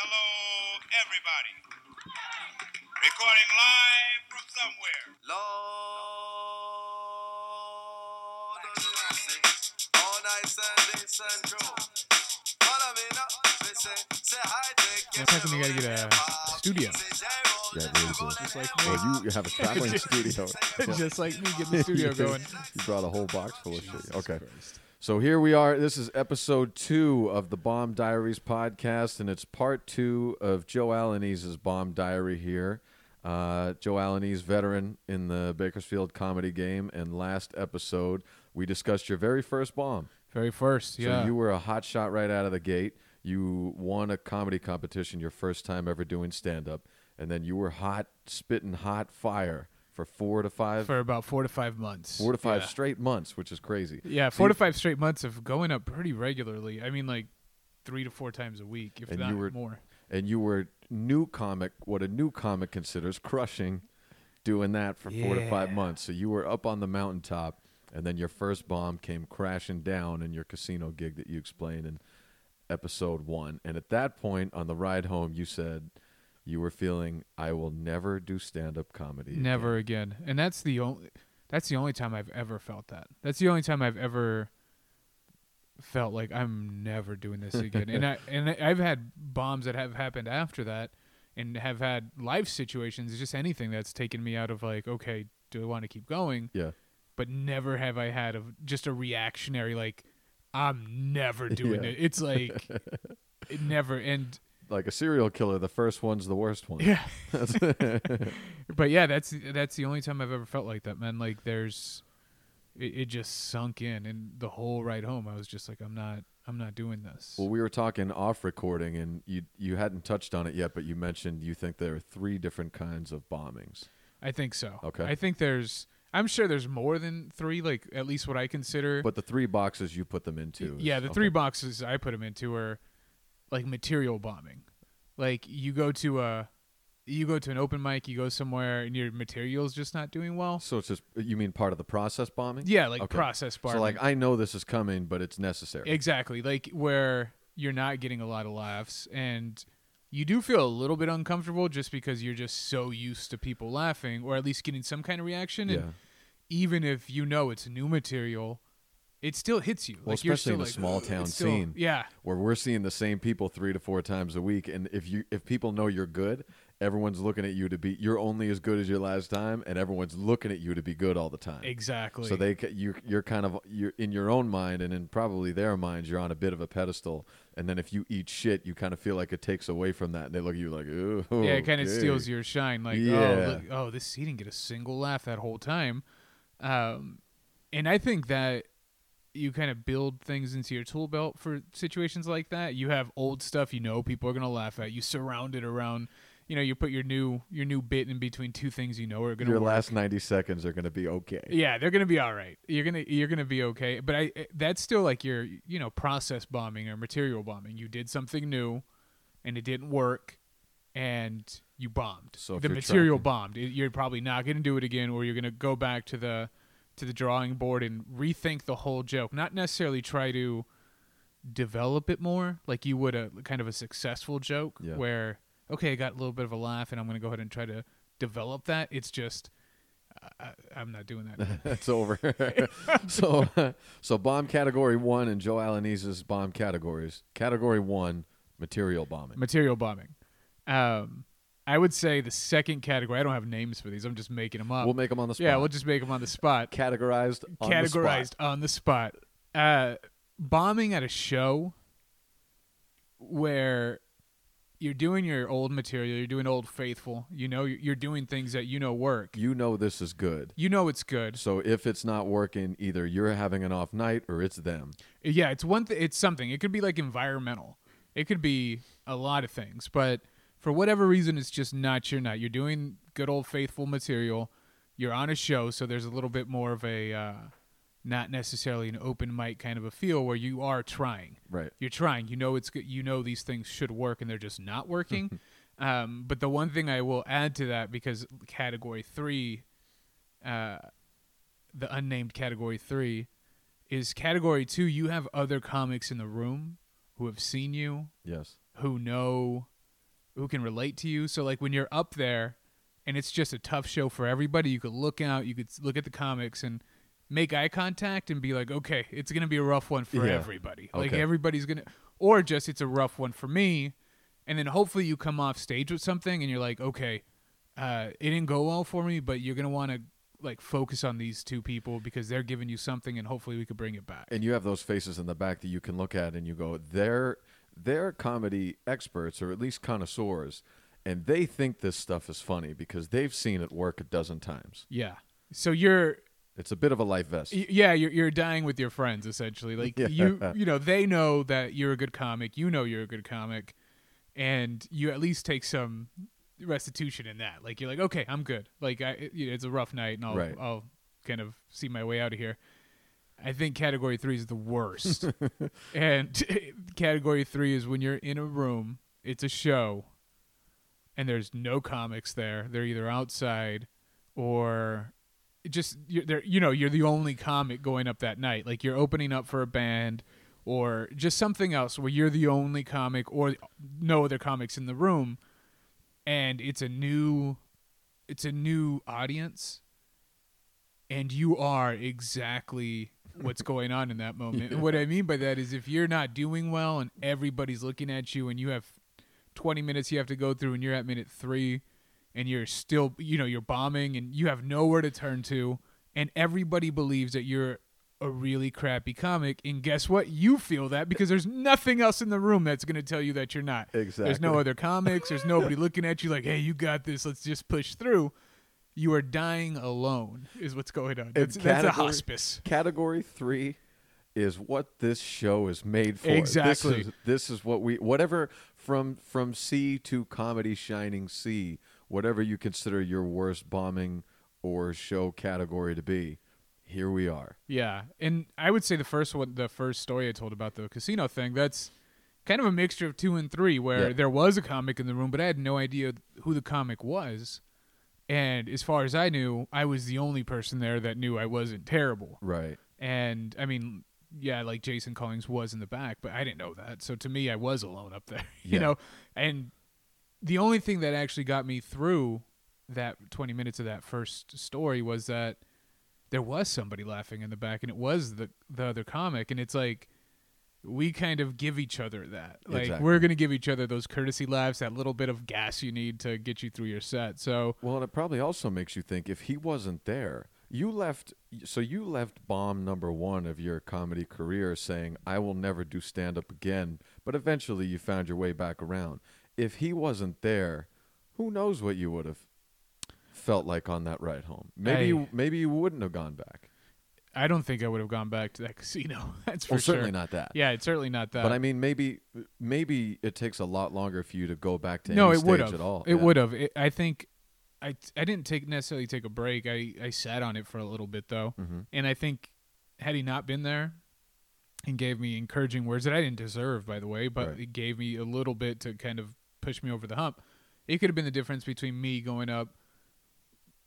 Hello, everybody. Recording live from somewhere. Lord of mercy, all night Sunday Central. Follow me now, they say, say hi, take Next time we gotta get a studio. Yeah, really cool. Just like me. you, you have a traveling studio. Yeah. Just like me getting the studio going. you brought a whole box full of shit. Okay. So here we are. This is episode two of the Bomb Diaries podcast, and it's part two of Joe Alaniz's Bomb Diary here. Uh, Joe Alanese, veteran in the Bakersfield comedy game, and last episode we discussed your very first bomb. Very first, So yeah. you were a hot shot right out of the gate. You won a comedy competition your first time ever doing stand up, and then you were hot, spitting hot fire for four to five, for about four to five months. four to five Yeah. straight months, which is crazy. Yeah, four to five straight months of going up pretty regularly. I mean, like three to four times a week, if And not you were- more. and you were new comic, what a new comic considers crushing, doing that for four to five months. So you were up on the mountaintop, and then your first bomb came crashing down in your casino gig that you explained in episode one. And at that point, on the ride home, you said you were feeling, "I will never do stand-up comedy." Never again. And that's the only. That's the only time I've ever felt that. That's the only time I've ever felt like I'm never doing this again. and I and I've had bombs that have happened after that, and have had life situations, just anything that's taken me out of like, okay, do I want to keep going? Yeah. but never have I had of just a reactionary like I'm never doing Yeah. it. It's like it never and Like a serial killer, the first one's the worst one. yeah. but yeah, that's that's the only time I've ever felt like that, man. Like there's it, it just sunk in and the whole ride home I was just like I'm not I'm not doing this. Well, we were talking off recording, and you you hadn't touched on it yet, but you mentioned you think there are three different kinds of bombings. I think so. Okay. I think there's I'm sure there's more than 3 like at least what I consider But the three boxes you put them into. is- Yeah, the okay. three boxes I put them into are like material bombing. Like you go to a you go to an open mic, you go somewhere and your material's just not doing well. So it's just you mean part of the process bombing? Yeah, like Okay. process bombing. So like I know this is coming, but it's necessary. exactly. Like where you're not getting a lot of laughs and you do feel a little bit uncomfortable just because you're just so used to people laughing or at least getting some kind of reaction yeah. and even if you know it's new material, it still hits you. Well, like you're especially in a like, small town still- scene. Yeah. Where we're seeing the same people three to four times a week, and if you if people know you're good, everyone's looking at you to be you're only as good as your last time, and everyone's looking at you to be good all the time. Exactly. So they you you're kind of you're in your own mind and in probably their minds you're on a bit of a pedestal and then if you eat shit you kind of feel like it takes away from that and they look at you like ooh Yeah, it kind of okay." steals your shine. Like, Yeah. oh, look, oh, this he didn't get a single laugh that whole time. Um, and I think that you kind of build things into your tool belt for situations like that. You have old stuff you know people are gonna laugh at. You surround it around. You know, you put your new your new bit in between two things you know are gonna your work. last 90 seconds are going to be okay. Yeah, they're gonna be all right. You're gonna you're gonna be okay. But I eh, that's still like your you know process bombing or material bombing. You did something new, and it didn't work, and you bombed. So the material bombed. You're probably not gonna do it again, or you're gonna go back to the to the drawing board and rethink the whole joke. Not necessarily try to develop it more like you would a kind of a successful joke Yeah. where okay, I got a little bit of a laugh, and I'm gonna go ahead and try to develop that. It's just. I, I'm not doing that. It's over. so so bomb category 1 and Joe Alaniz's bomb categories. Category 1 material bombing. material bombing. Um, I would say the second category. I don't have names for these. I'm just making them up. we'll make them on the spot. yeah, we'll just make them on the spot. categorized on Categorized the spot. on the spot. Uh, bombing at a show where you're doing your old material. You're doing old faithful. You know, you're you're doing things that you know work. You know this is good. You know it's good. So if it's not working, either you're having an off night or it's them. Yeah, it's one. Th- it's something. It could be like environmental. It could be a lot of things, but for whatever reason, it's just not your night. You're doing good old faithful material. You're on a show, so there's a little bit more of a uh, not necessarily an open mic kind of a feel where you are trying. Right. You're trying. You know it's good. You know these things should work, and they're just not working. um, but the one thing I will add to that, because category three, uh, the unnamed category three, is category two. You have other comics in the room who have seen you, Yes. who know who can relate to you. So like when you're up there and it's just a tough show for everybody, you could look out, you could look at the comics and make eye contact and be like, okay, it's gonna be a rough one for Yeah. everybody. Like Okay. everybody's gonna, or just it's a rough one for me, and then hopefully you come off stage with something and you're like, okay, uh, it didn't go well for me, but you're gonna want to like focus on these two people because they're giving you something, and hopefully we could bring it back. and you have those faces in the back that you can look at and you go they're they're comedy experts or at least connoisseurs and they think this stuff is funny because they've seen it work a dozen times. Yeah. So you're it's a bit of a life vest. Y- yeah you're, you're dying with your friends essentially. Like Yeah. you you know they know that you're a good comic. You know you're a good comic. And you at least take some restitution in that. Like you're like okay i'm good. Like I, it- it's a rough night and i'll Right. i'll kind of see my way out of here i think category three is the worst. And category three is when you're in a room it's a show and there's no comics there. They're either outside or just you're there you know you're the only comic going up that night. Like you're opening up for a band or just something else where you're the only comic or no other comics in the room. And it's a new it's a new audience. And you are exactly what's going on in that moment. And what i mean by that is if you're not doing well and everybody's looking at you and you have 20 minutes you have to go through and you're at minute 3 and you're still you know you're bombing and you have nowhere to turn to and everybody believes that you're a really crappy comic and guess what? You feel that because there's nothing else in the room that's going to tell you that you're not. Exactly there's no other comics there's nobody looking at you like hey you got this let's just push through you are dying alone is what's going on. That's, that's a category- hospice. category three is what this show is made for. Exactly. this is, this is what we whatever from from sea to comedy shining sea whatever you consider your worst bombing or show category to be here we are. Yeah, and I would say the first one, the first story I told about the casino thing, that's kind of a mixture of two and three, where Yeah. there was a comic in the room, but I had no idea who the comic was, and as far as I knew, I was the only person there that knew I wasn't terrible. right And I mean, yeah, like Jason Collins was in the back, but I didn't know that. So to me, I was alone up there, you Yeah. know. And the only thing that actually got me through that 20 minutes of that first story was that there was somebody laughing in the back, and it was the the other comic, and it's like we kind of give each other that. Like Exactly. we're gonna give each other those courtesy laughs, that little bit of gas you need to get you through your set. So Well, and it probably also makes you think if he wasn't there, you left. So you left bomb number one of your comedy career saying, "I will never do stand up again." But eventually, you found your way back around. If he wasn't there, who knows what you would have felt like on that ride home? Maybe, you, maybe you wouldn't have gone back. I don't think I would have gone back to that casino. That's for Well, sure. certainly not that. Yeah, it's certainly not that. But I mean, maybe, maybe it takes a lot longer for you to go back to no, any it would stage have. at all. It Yeah. would have. It, I think I I didn't take necessarily take a break. I I sat on it for a little bit though, Mhm. and I think had he not been there and gave me encouraging words that I didn't deserve, by the way, but Right. it gave me a little bit to kind of push me over the hump. It could have been the difference between me going up,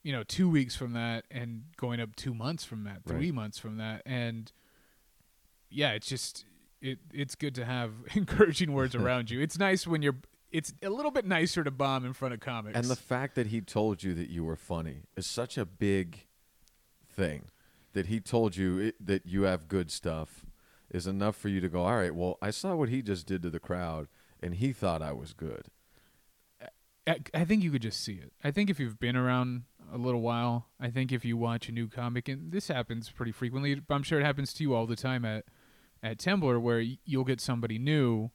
you know, two weeks from that and going up two months from that, three Right. months from that, and yeah, it's just it it's good to have encouraging words around you. It's nice when you're. It's a little bit nicer to bomb in front of comics. And the fact that he told you that you were funny is such a big thing. That he told you it, that you have good stuff is enough for you to go, all right, well, I saw what he just did to the crowd, and he thought I was good. I, I think you could just see it. I think if you've been around a little while, I think if you watch a new comic, and this happens pretty frequently, but I'm sure it happens to you all the time at at Temblor, where you'll get somebody new,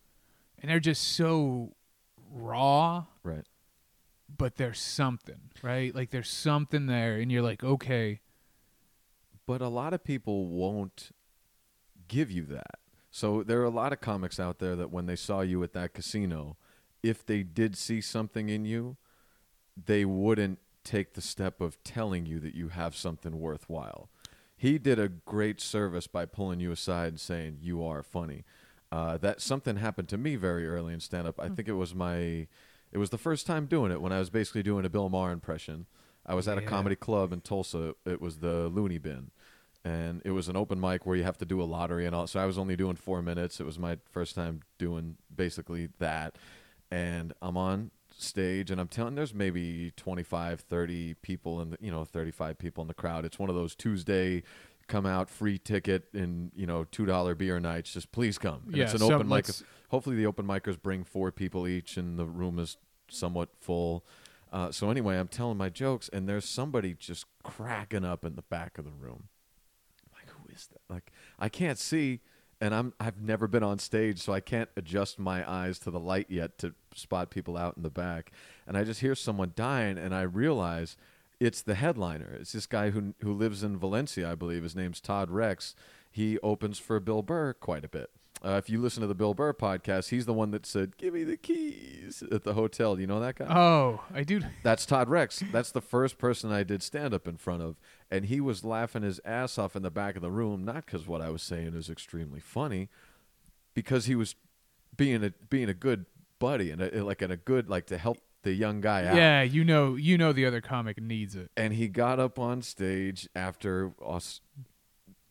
and they're just so raw, Right. but there's something, right? Like there's something there, and you're like, okay, But a lot of people won't give you that. So there are a lot of comics out there that when they saw you at that casino, if they did see something in you, they wouldn't take the step of telling you that you have something worthwhile. He did a great service by pulling you aside and saying you are funny. Uh, that something happened to me very early in stand up. I think it was my, it was the first time doing it when I was basically doing a Bill Maher impression. I was at a comedy club in Tulsa. It was the Looney Bin, and it was an open mic where you have to do a lottery and all. So I was only doing four minutes. It was my first time doing basically that, and I'm on stage and I'm telling there's maybe 25, 30 people in the, you know, 35 people in the crowd. It's one of those Tuesday come out free ticket and, you know, $2 beer nights. Just please come. And Yeah, it's an so open mic. Hopefully the open micers bring four people each and the room is somewhat full. Uh, so anyway, I'm telling my jokes and there's somebody just cracking up in the back of the room. I'm like, who is that? Like, I can't see, and I'm I've never been on stage, so I can't adjust my eyes to the light yet to spot people out in the back. And I just hear someone dying, and I realize it's the headliner. It's this guy who who lives in Valencia, I believe. His name's Todd Rexx. He opens for Bill Burr quite a bit. Uh, if you listen to the Bill Burr podcast, he's the one that said, "Give me the keys" at the hotel. Do you know that guy? Oh, I do. That's Todd Rexx. That's the first person I did stand up in front of. And he was laughing his ass off in the back of the room, not because what I was saying was extremely funny, because he was being a being a good buddy and a, like and a good like to help the young guy out. Yeah, you know, you know, the other comic needs it. And he got up on stage after us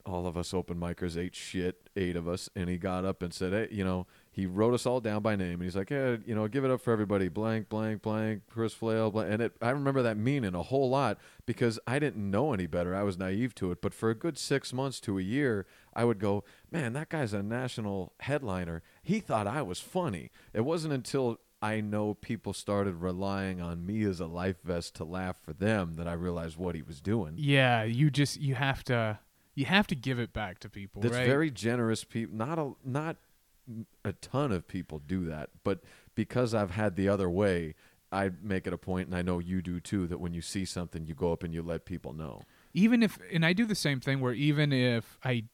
all of us open micers ate shit, eight of us, and he got up and said, "Hey, you know." He wrote us all down by name, and he's like, "Yeah, you know, give it up for everybody, blank, blank, blank, Chris Flail, blank." And it, I remember that meaning a whole lot because I didn't know any better. I was naive to it, but for a good six months to a year, I would go, "Man, that guy's a national headliner." He thought I was funny. It wasn't until I know people started relying on me as a life vest to laugh for them that I realized what he was doing. Yeah, you just you have to you have to give it back to people, That's right? very generous people. Not a not a ton of people do that, but because I've had the other way, I make it a point, and I know you do too, that when you see something, you go up and you let people know. even if and I do the same thing where even if I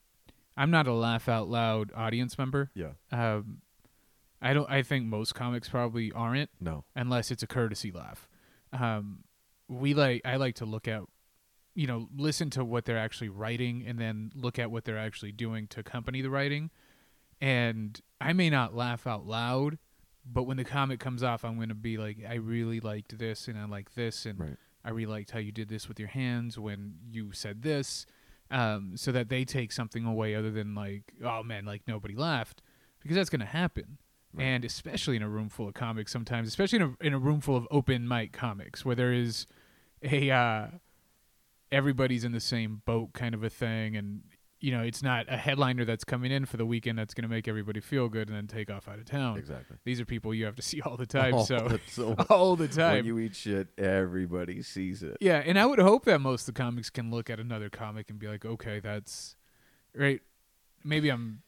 I'm not a laugh out loud audience member. Yeah. Um I don't I think most comics probably aren't No. unless it's a courtesy laugh. Um we like I like to look at you know, listen to what they're actually writing and then look at what they're actually doing to accompany the writing. And I may not laugh out loud, but when the comic comes off, I'm going to be like, I really liked this and I like this and Right. I really liked how you did this with your hands when you said this, um, so that they take something away other than like, oh man, like nobody laughed, because that's going to happen, Right. and especially in a room full of comics, sometimes, especially in a in a room full of open mic comics where there is a uh, everybody's in the same boat kind of a thing, and you know it's not a headliner that's coming in for the weekend that's going to make everybody feel good and then take off out of town. Exactly. These are people you have to see all the time, All so the- so all the time when you eat shit, everybody sees it. Yeah, and I would hope that most of the comics can look at another comic and be like, okay, that's right. Maybe I'm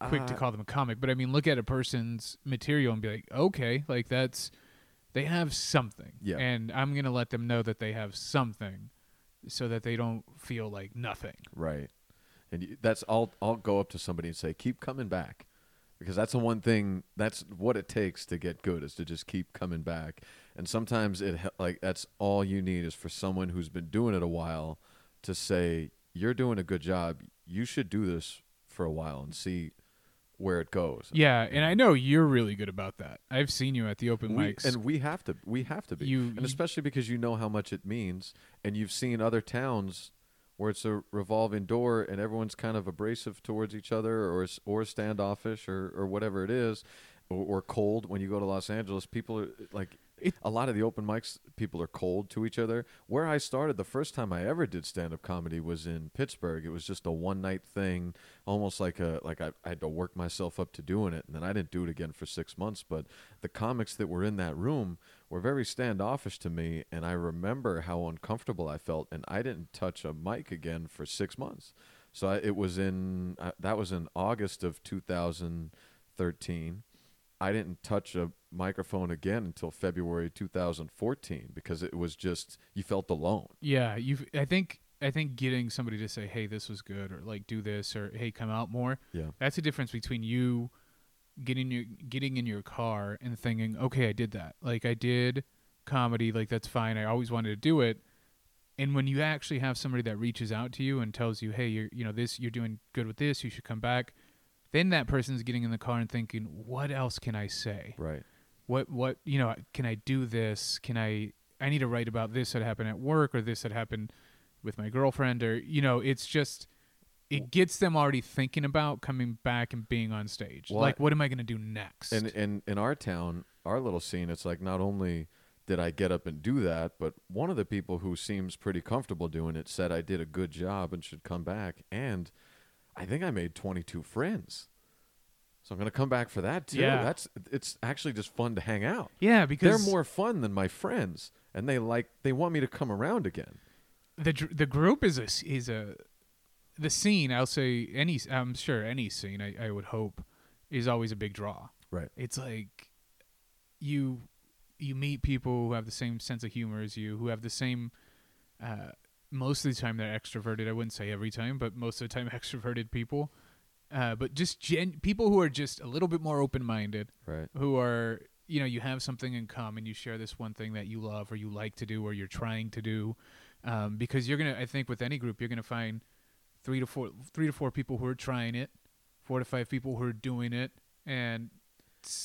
quick to Uh, call them a comic, but I mean, look at a person's material and be like, okay, like that's they have something. Yeah. And I'm gonna let them know that they have something, so that they don't feel like nothing. Right. And that's I'll I'll go up to somebody and say, "Keep coming back." Because that's the one thing that's what it takes to get good is to just keep coming back. And sometimes it like that's all you need is for someone who's been doing it a while to say, "You're doing a good job. You should do this for a while and see where it goes." Yeah, and I know you're really good about that. I've seen you at the open We- mics. and we have to we have to be You- and especially because you know how much it means and you've seen other towns where it's a revolving door and everyone's kind of abrasive towards each other or or standoffish or, or whatever it is or, or cold when you go to Los Angeles people are like It- a lot of the open mics people are cold to each other. Where I started the first time I ever did stand up comedy was in Pittsburgh. It was just a one night thing almost like a like I, I had to work myself up to doing it and then I didn't do it again for 6 months. But the comics that were in that room were very standoffish to me and I remember how uncomfortable I felt and I didn't touch a mic again for 6 months. So I, it was in uh, that was in August of 2013 I didn't touch a microphone again until February 2014 because it was just you felt alone. Yeah, you. I think. I think getting somebody to say, "Hey, this was good," or like, "Do this," or "Hey, come out more." Yeah. That's the difference between you getting your getting in your car and thinking, "Okay, I did that. Like, I did comedy. Like, that's fine. I always wanted to do it." And when you actually have somebody that reaches out to you and tells you, "Hey, you're you know this, you're doing good with this. You should come back," then that person's getting in the car and thinking, "What else can I say?" Right. What what you know can i do this can i i need to write about this that happened at work or this that happened with my girlfriend or you know it's just it gets them already thinking about coming back and being on stage Well, like what am i going to do next And in in our town, our little scene, it's like not only did I get up and do that, but one of the people who seems pretty comfortable doing it said I did a good job and should come back. And I think I made 22 friends. So I'm going to come back for that too. Yeah. That's it's actually just fun to hang out. Yeah, because They're more fun than my friends and they like they want me to come around again. the the group is a is a the scene. I'll say any. I'm sure any scene. I, I would hope is always a big draw. Right. It's like you you meet people who have the same sense of humor as you, who have the same. Uh, most of the time they're extroverted. I wouldn't say every time, but most of the time extroverted people. Uh, but just gen- people who are just a little bit more open minded Right. who are you know you have something in common you share this one thing that you love or you like to do or you're trying to do um, because you're gonna i think with any group you're gonna find three to four three to four people who are trying it four to five people who are doing it and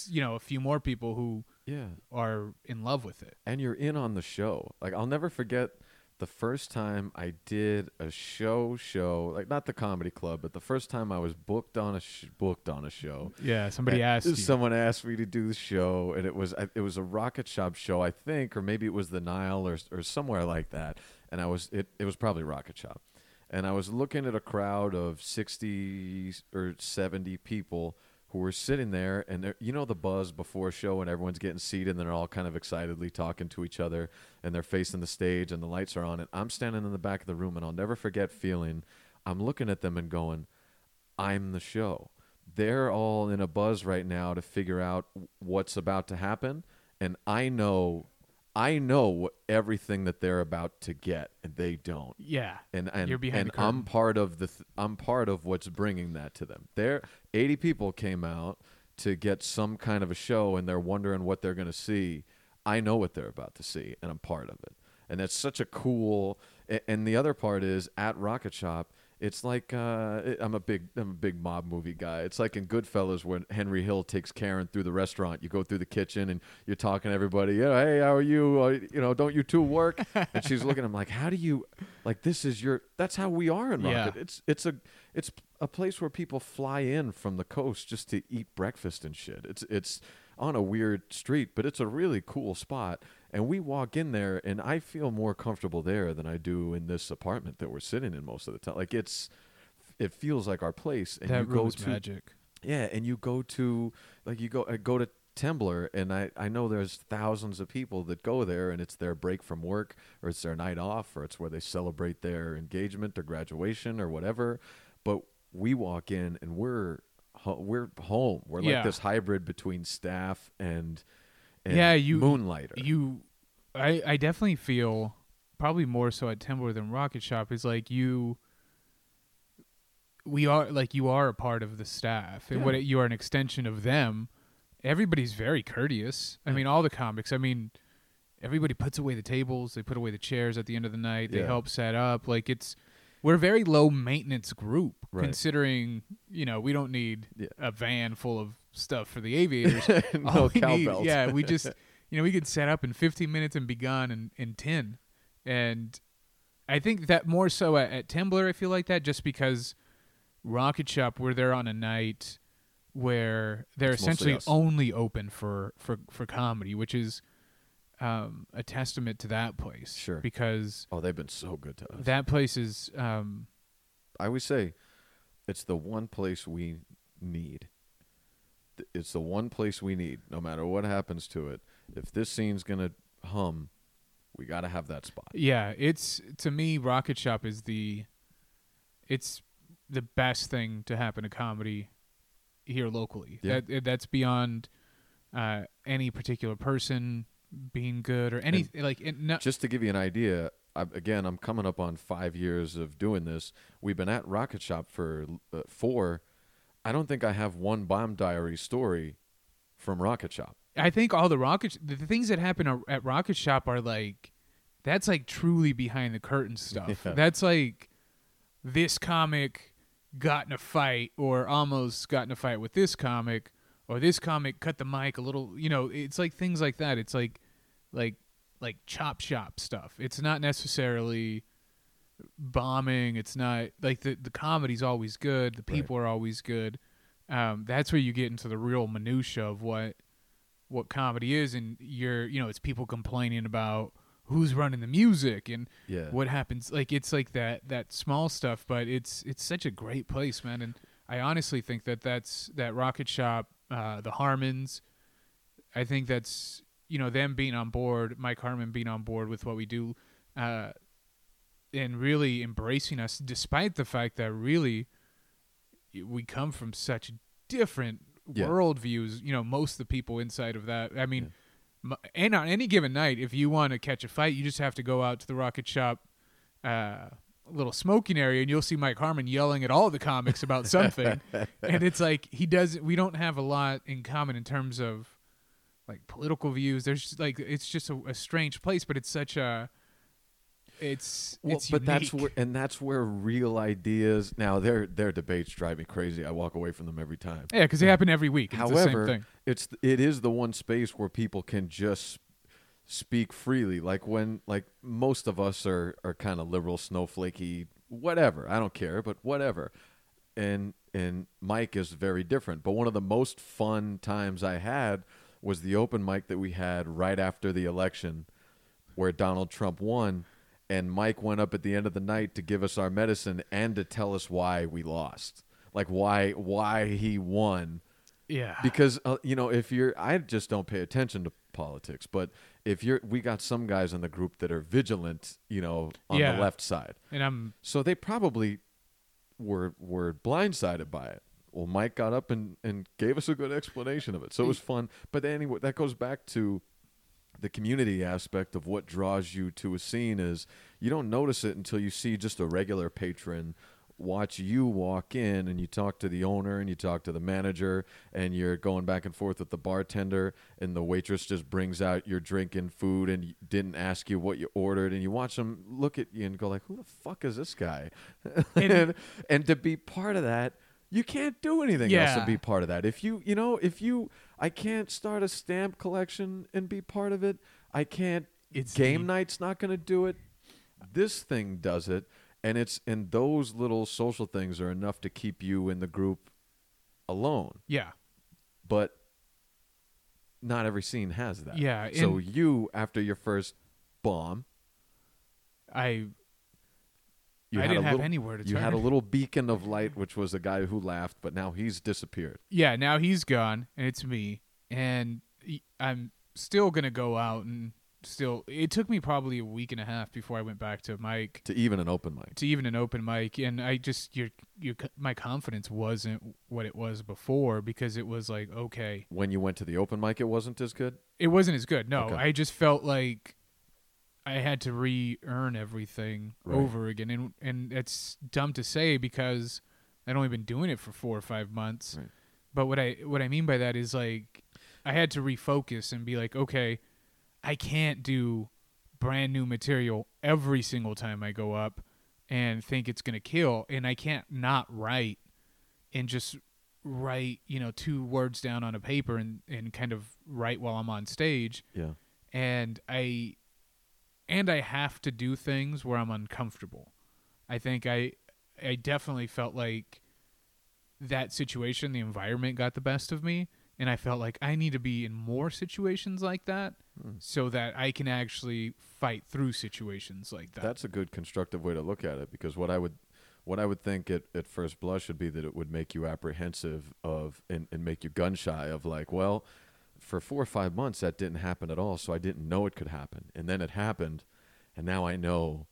you know a few more people who Yeah. are in love with it and you're in on the show. Like I'll never forget the first time I did a show show, like not the comedy club, but the first time I was booked on a sh- booked on a show. yeah somebody asked you. Someone asked me to do the show, and it was it was a Rocket Shop show, I think, or maybe it was the Nile or or somewhere like that. And I was it it was probably Rocket Shop, and I was looking at a crowd of sixty or seventy people who were sitting there, and you know the buzz before a show, and everyone's getting seated, and they're all kind of excitedly talking to each other, and they're facing the stage, and the lights are on, and I'm standing in the back of the room, and I'll never forget feeling. I'm looking at them and going, I'm the show. They're all in a buzz right now to figure out what's about to happen, and I know, I know everything that they're about to get, and they don't. yeah And and You're behind and the I'm part of the th- I'm part of what's bringing that to them. There, 80 people came out to get some kind of a show, and they're wondering what they're going to see. I know what they're about to see, and I'm part of it. And that's such a cool. And the other part is at Rocket Shop. It's like uh, I'm a big I'm a big mob movie guy. It's like in Goodfellas when Henry Hill takes Karen through the restaurant. You go through the kitchen and you're talking to everybody. Yeah, hey, how are you? Uh, you know, don't you two work? and she's looking at him like, how do you like this is your that's how we are in Yeah. Rocket. It's it's a it's a place where people fly in from the coast just to eat breakfast and shit. It's it's on a weird street, but it's a really cool spot. And we walk in there, and I feel more comfortable there than I do in this apartment that we're sitting in most of the time. Like it's, it feels like our place. And that you room go to magic yeah, and you go to like you go I go to Temblor, and I I know there's thousands of people that go there, and it's their break from work, or it's their night off, or it's where they celebrate their engagement or graduation or whatever. We walk in, and we're we're home. We're like Yeah. this hybrid between staff and, and Yeah, you- moonlighter. you I, I definitely feel probably more so at Temblor than Rocket Shop is like you we are like you are a part of the staff and Yeah. what you are an extension of them everybody's very courteous i Yeah. mean all the comics i mean everybody puts away the tables they put away the chairs at the end of the night they help set up like it's we're a very low maintenance group Right. considering you know we don't need Yeah. a van full of stuff for the aviators no all we need- cowbells. yeah, we just you know we could set up in 15 minutes and be gone in in 10, and I think that more so at, at Temblor I feel like that just because Rocket Shop we're there on a night where they're It's essentially only open for for for comedy, which is um, a testament to that place. Sure. because oh, they've been so good to us. that place is um, I always say it's the one place we need. It's the one place we need, no matter what happens to it. If this scene's gonna hum, we got to have that spot. Yeah, it's to me Rocket Shop is the it's the best thing to happen to comedy here locally. Yeah. That that's beyond uh, any particular person being good or any like it, no, Just to give you an idea, I, again, I'm coming up on five years of doing this. We've been at Rocket Shop for uh, four. I don't think I have one bomb diary story from Rocket Shop. I think all the rocket the, the things that happen a- at Rocket Shop are like that's like truly behind the curtain stuff. Yeah. That's like this comic got in a fight or almost got in a fight with this comic or this comic cut the mic a little, you know, it's like things like that. It's like like like chop shop stuff. It's not necessarily bombing. It's not like the the comedy's always good. The Right. people are always good. Um, that's where you get into the real minutia of what what comedy is, and you're you know it's people complaining about who's running the music and Yeah. what happens. Like it's like that that small stuff, but it's it's such a great place, man. And I honestly think that that's that Rocket Shop, uh, the Harmons. I think that's you know them being on board, Mike Harmon being on board with what we do, uh, and really embracing us, despite the fact that really we come from such different Yeah. worldviews. You know, most of the people inside of that. I mean, m and on any given night, if you want to catch a fight, you just have to go out to the Rocket Shop. Uh, little smoking area and you'll see Mike Harmon yelling at all the comics about something and it's like he does we don't have a lot in common in terms of like political views there's just, like it's just a, a strange place but it's such a it's Well, it's but that's where and that's where real ideas. Now their their debates drive me crazy. I walk away from them every time. yeah because they happen every week it's the However, same thing it's it is the one space where people can just speak freely. Like when like most of us are are kind of liberal, snowflakey, whatever. I don't care, but whatever. And and Mike is very different. But one of the most fun times I had was the open mic that we had right after the election, where Donald Trump won. And Mike went up at the end of the night to give us our medicine and to tell us why we lost, like why why he won yeah because uh, you know if you're i just don't pay attention to politics but if you're we got some guys in the group that are vigilant you know on Yeah. the left side. And I'm so they probably were were blindsided by it. Well mike got up and and gave us a good explanation of it. So it was fun. But anyway that goes back to the community aspect of what draws you to a scene is you don't notice it until you see just a regular patron watch you walk in and you talk to the owner and you talk to the manager and you're going back and forth with the bartender and the waitress just brings out your drink and food and didn't ask you what you ordered and you watch them look at you and go like who the fuck is this guy? And, and to be part of that you can't do anything else to be part of that. If you you know if you i can't start a stamp collection and be part of it. I can't It's game the- night's not going to do it. This thing does it and it's and those little social things are enough to keep you in the group alone. Yeah. But not every scene has that. Yeah, so and- you after your first bomb I you I had didn't a have little, anywhere to you had a turn. little beacon of light which was a guy who laughed but now he's disappeared. Yeah now he's gone and it's me. And I'm still gonna go out and still it took me probably a week and a half before I went back to Mike. To even an open mic. To even an open mic. And i just your your my confidence wasn't what it was before because it was like okay. When you went to the open mic it wasn't as good? It wasn't as good no. Okay. i just felt like i had to re-earn everything Right. over again. And and it's dumb to say because i'd only been doing it for four or five months. Right. but what i what i mean by that is like i had to refocus and be like okay i can't do brand new material every single time i go up and think it's going to kill and i can't not write and just write you know two words down on a paper and and kind of write while i'm on stage. Yeah. And i and i have to do things where i'm uncomfortable. I think i i definitely felt like that situation the environment got the best of me and i felt like i need to be in more situations like that Hmm. so that i can actually fight through situations like that That's a good constructive way to look at it because what I would what I would think at, at first blush would be that it would make you apprehensive of and, and make you gun shy of like, well, for four or five months that didn't happen at all, so I didn't know it could happen. And then it happened and now I know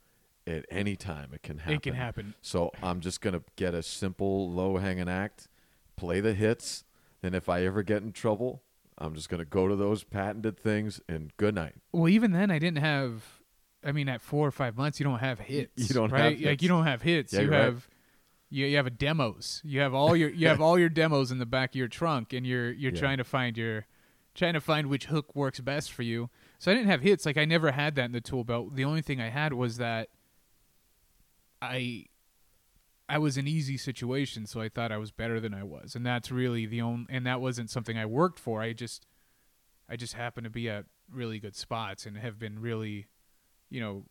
at any time it can happen. it can happen So I'm just gonna get a simple low hanging act, play the hits, and if I ever get in trouble, I'm just gonna go to those patented things and good night. Well, even then, I didn't have. I mean, at four or five months, you don't have hits. you don't have right? Like hits. you don't have hits. Yeah, you you're right. have. You, you have a demos. You have all your you have all your demos in the back of your trunk, and you're you're Yeah. trying to find your trying to find which hook works best for you. So I didn't have hits. Like I never had that in the tool belt. The only thing I had was that I I was in easy situations, so I thought I was better than I was, and that's really the only. And that wasn't something I worked for. I just I just happen to be at really good spots and have been really, you know,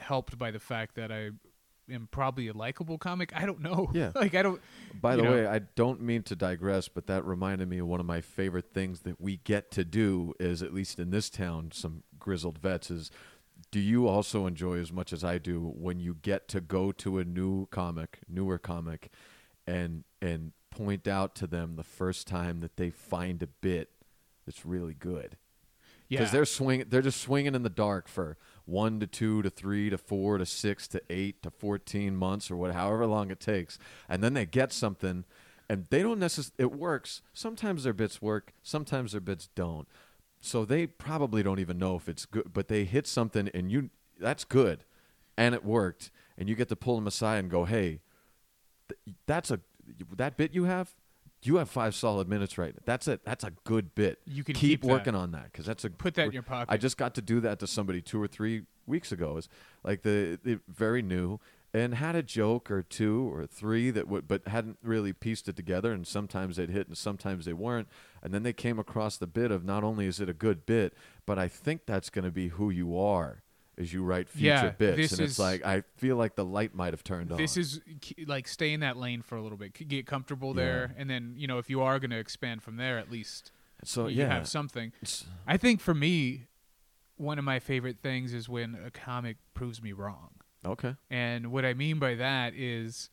helped by the fact that I am probably a likable comic. I don't know. Yeah. like I don't. By the know. way, I don't mean to digress, but that reminded me of one of my favorite things that we get to do is at least in this town, some grizzled vets is do you also enjoy as much as I do when you get to go to a new comic, newer comic and and point out to them the first time that they find a bit that's really good? Yeah. because they're swing they're just swinging in the dark for one to two to three to four to six to eight to 14 months or what however long it takes. And then they get something and they don't necessarily it works. Sometimes their bits work sometimes their bits don't so they probably don't even know if it's good but they hit something and you that's good. And it worked. And you get to pull them aside and go hey th- that's a that bit you have you have five solid minutes right that's it. That's a good bit. You can keep, keep working on that because that's a Put that in your pocket. I just got to do that to somebody two or three weeks ago. Is like the, the very new and had a joke or two or three that would, but hadn't really pieced it together. And sometimes they'd hit, and sometimes they weren't. And then they came across the bit of not only is it a good bit, but I think that's going to be who you are as you write future Yeah, bits. this and it's is- like I feel like the light might have turned on. This is like stay in that lane for a little bit, get comfortable there, and then you know if you are going to expand from there, at least so you yeah. have something. It's- I think for me, one of my favorite things is when a comic proves me wrong. Okay. And what I mean by that is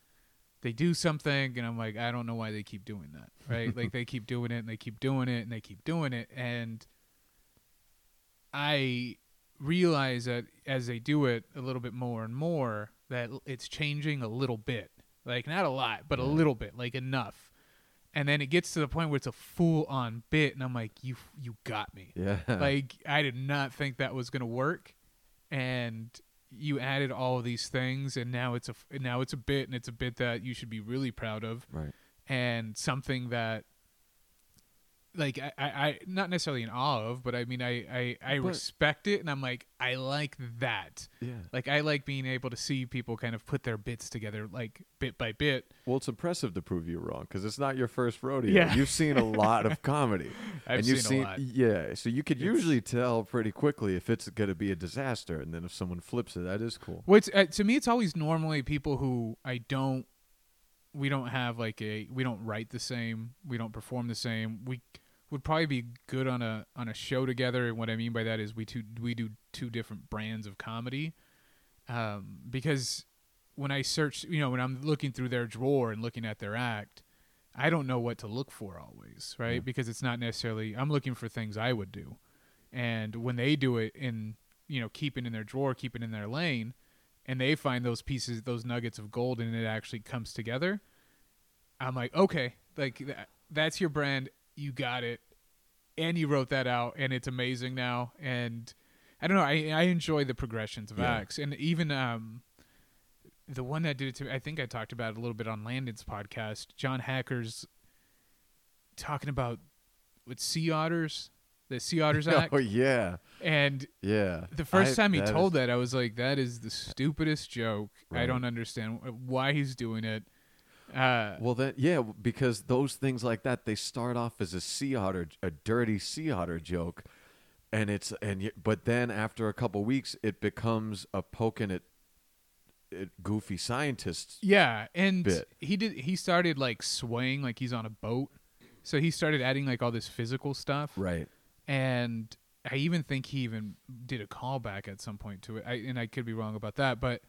they do something and I'm like, I don't know why they keep doing that. Right? like they keep doing it and they keep doing it and they keep doing it and I realize that as they do it a little bit more and more that it's changing a little bit. Like not a lot, but a little bit, like enough. And then it gets to the point where it's a full on bit and I'm like, You you got me Yeah. like I did not think that was gonna work, and you added all of these things, and now it's a now it's a bit, and it's a bit that you should be really proud of, right. and something that, like I, I, I not necessarily in awe of, but I mean I I, I But- respect it, and I'm like I like that. Yeah. Like I like being able to see people kind of put their bits together, like bit by bit. Well, it's impressive to prove you wrong because it's not your first rodeo. Yeah. You've seen a lot of comedy. I've and you've seen a lot. Yeah, so you could It's- usually tell pretty quickly if it's going to be a disaster, and then if someone flips it, that is cool. What's uh, to me, it's always normally people who I don't. We don't have like a. We don't write the same. We don't perform the same. We would probably be good on a on a show together. And what I mean by that is we two we do two different brands of comedy. Um, because when I search, you know, when I'm looking through their drawer and looking at their act, I don't know what to look for always, right? Yeah. Because it's not necessarily I'm looking for things I would do. And when they do it in, you know, keeping in their drawer, keeping in their lane, and they find those pieces, those nuggets of gold, and it actually comes together, I'm like, okay, like that, that's your brand. You got it, and you wrote that out, and it's amazing now. And I don't know, I I enjoy the progressions of Yeah. acts, and even um, the one that did it to me, I think I talked about it a little bit on Landon's podcast. John Hacker's talking about with sea otters, the sea otters act, Oh yeah, and yeah. the first I- time he that told is- that, I was like, "That is the stupidest joke. I don't understand why he's doing it." Uh, Well, then yeah, because those things like that they start off as a sea otter, a dirty sea otter joke, and it's and but then after a couple weeks, it becomes a poking at, at goofy scientists. yeah, and bit. he did. He started like swaying like he's on a boat, so he started adding like all this physical stuff. Right. and I even think he even did a callback at some point to it. I, and I could be wrong about that, but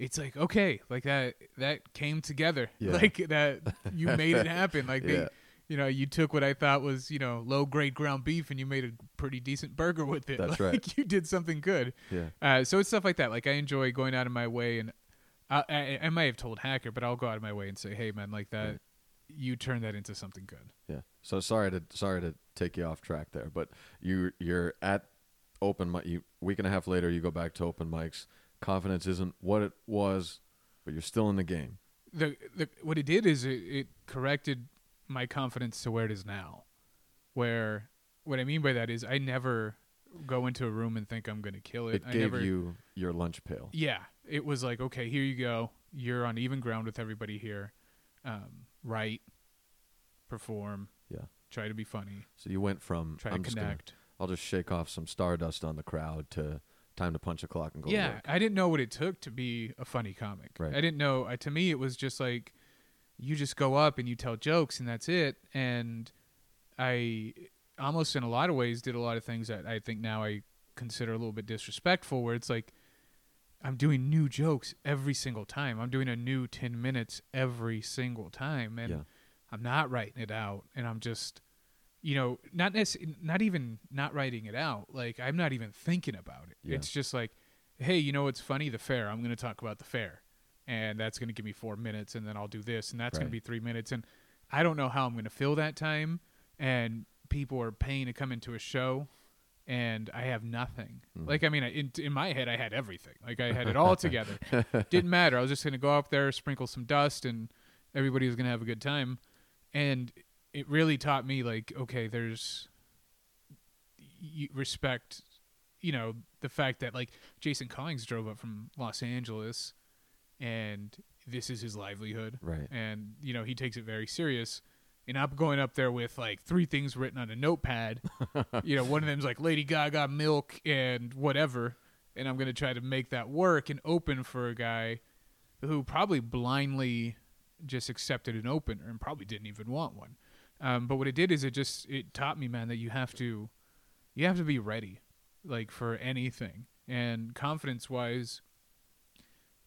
it's like okay, like that that came together, Yeah. like that you made it happen. Like Yeah. they, you know, you took what I thought was you know low grade ground beef and you made a pretty decent burger with it. That's like, right. You did something good. Yeah. Uh, so it's stuff like that. Like I enjoy going out of my way, and I, I, I might have told Hacker, but I'll go out of my way and say, hey man, like that. Right. You turned that into something good. Yeah. So sorry to sorry to take you off track there, but you you're at open mic. You week and a half later, you go back to open mics. Confidence isn't what it was, but you're still in the game. the, the what it did is it, it corrected my confidence to where it is now. Where what I mean by that is I never go into a room and think I'm going to kill it. It I gave never, you your lunch pail. Yeah, it was like okay, here you go. You're on even ground with everybody here. Um, write, perform, Yeah. try to be funny, So you went from try I'm to just gonna, connect. I'll just shake off some stardust on the crowd to time to punch a clock and go to yeah, work. I didn't know what it took to be a funny comic. Right. I didn't know. Uh, to me, it was just like you just go up and you tell jokes and that's it. And I almost in a lot of ways did a lot of things that I think now I consider a little bit disrespectful. Where it's like I'm doing new jokes every single time. I'm doing a new ten minutes every single time, and Yeah. I'm not writing it out, and I'm just. You know, not necess- not even not writing it out. Like I'm not even thinking about it. Yeah. It's just like, hey, you know what's funny? The fair. I'm going to talk about the fair, and that's going to give me four minutes, and then I'll do this, and that's going to be three minutes, and I don't know how I'm going to fill that time. And people are paying to come into a show, and I have nothing. Mm-hmm. Like I mean, in in my head, I had everything. Like I had it all together. Didn't matter. I was just going to go up there, sprinkle some dust, and everybody was going to have a good time. And it really taught me, like, okay, there's you respect you know the fact that like Jason Collins drove up from Los Angeles and this is his livelihood. Right. and you know he takes it very serious. And I'm going up there with like three things written on a notepad. You know one of them's like Lady Gaga milk and whatever. And I'm going to try to make that work and open for a guy who probably blindly just accepted an opener and probably didn't even want one um, but what it did is it just it taught me man that you have to you have to be ready like for anything. And confidence wise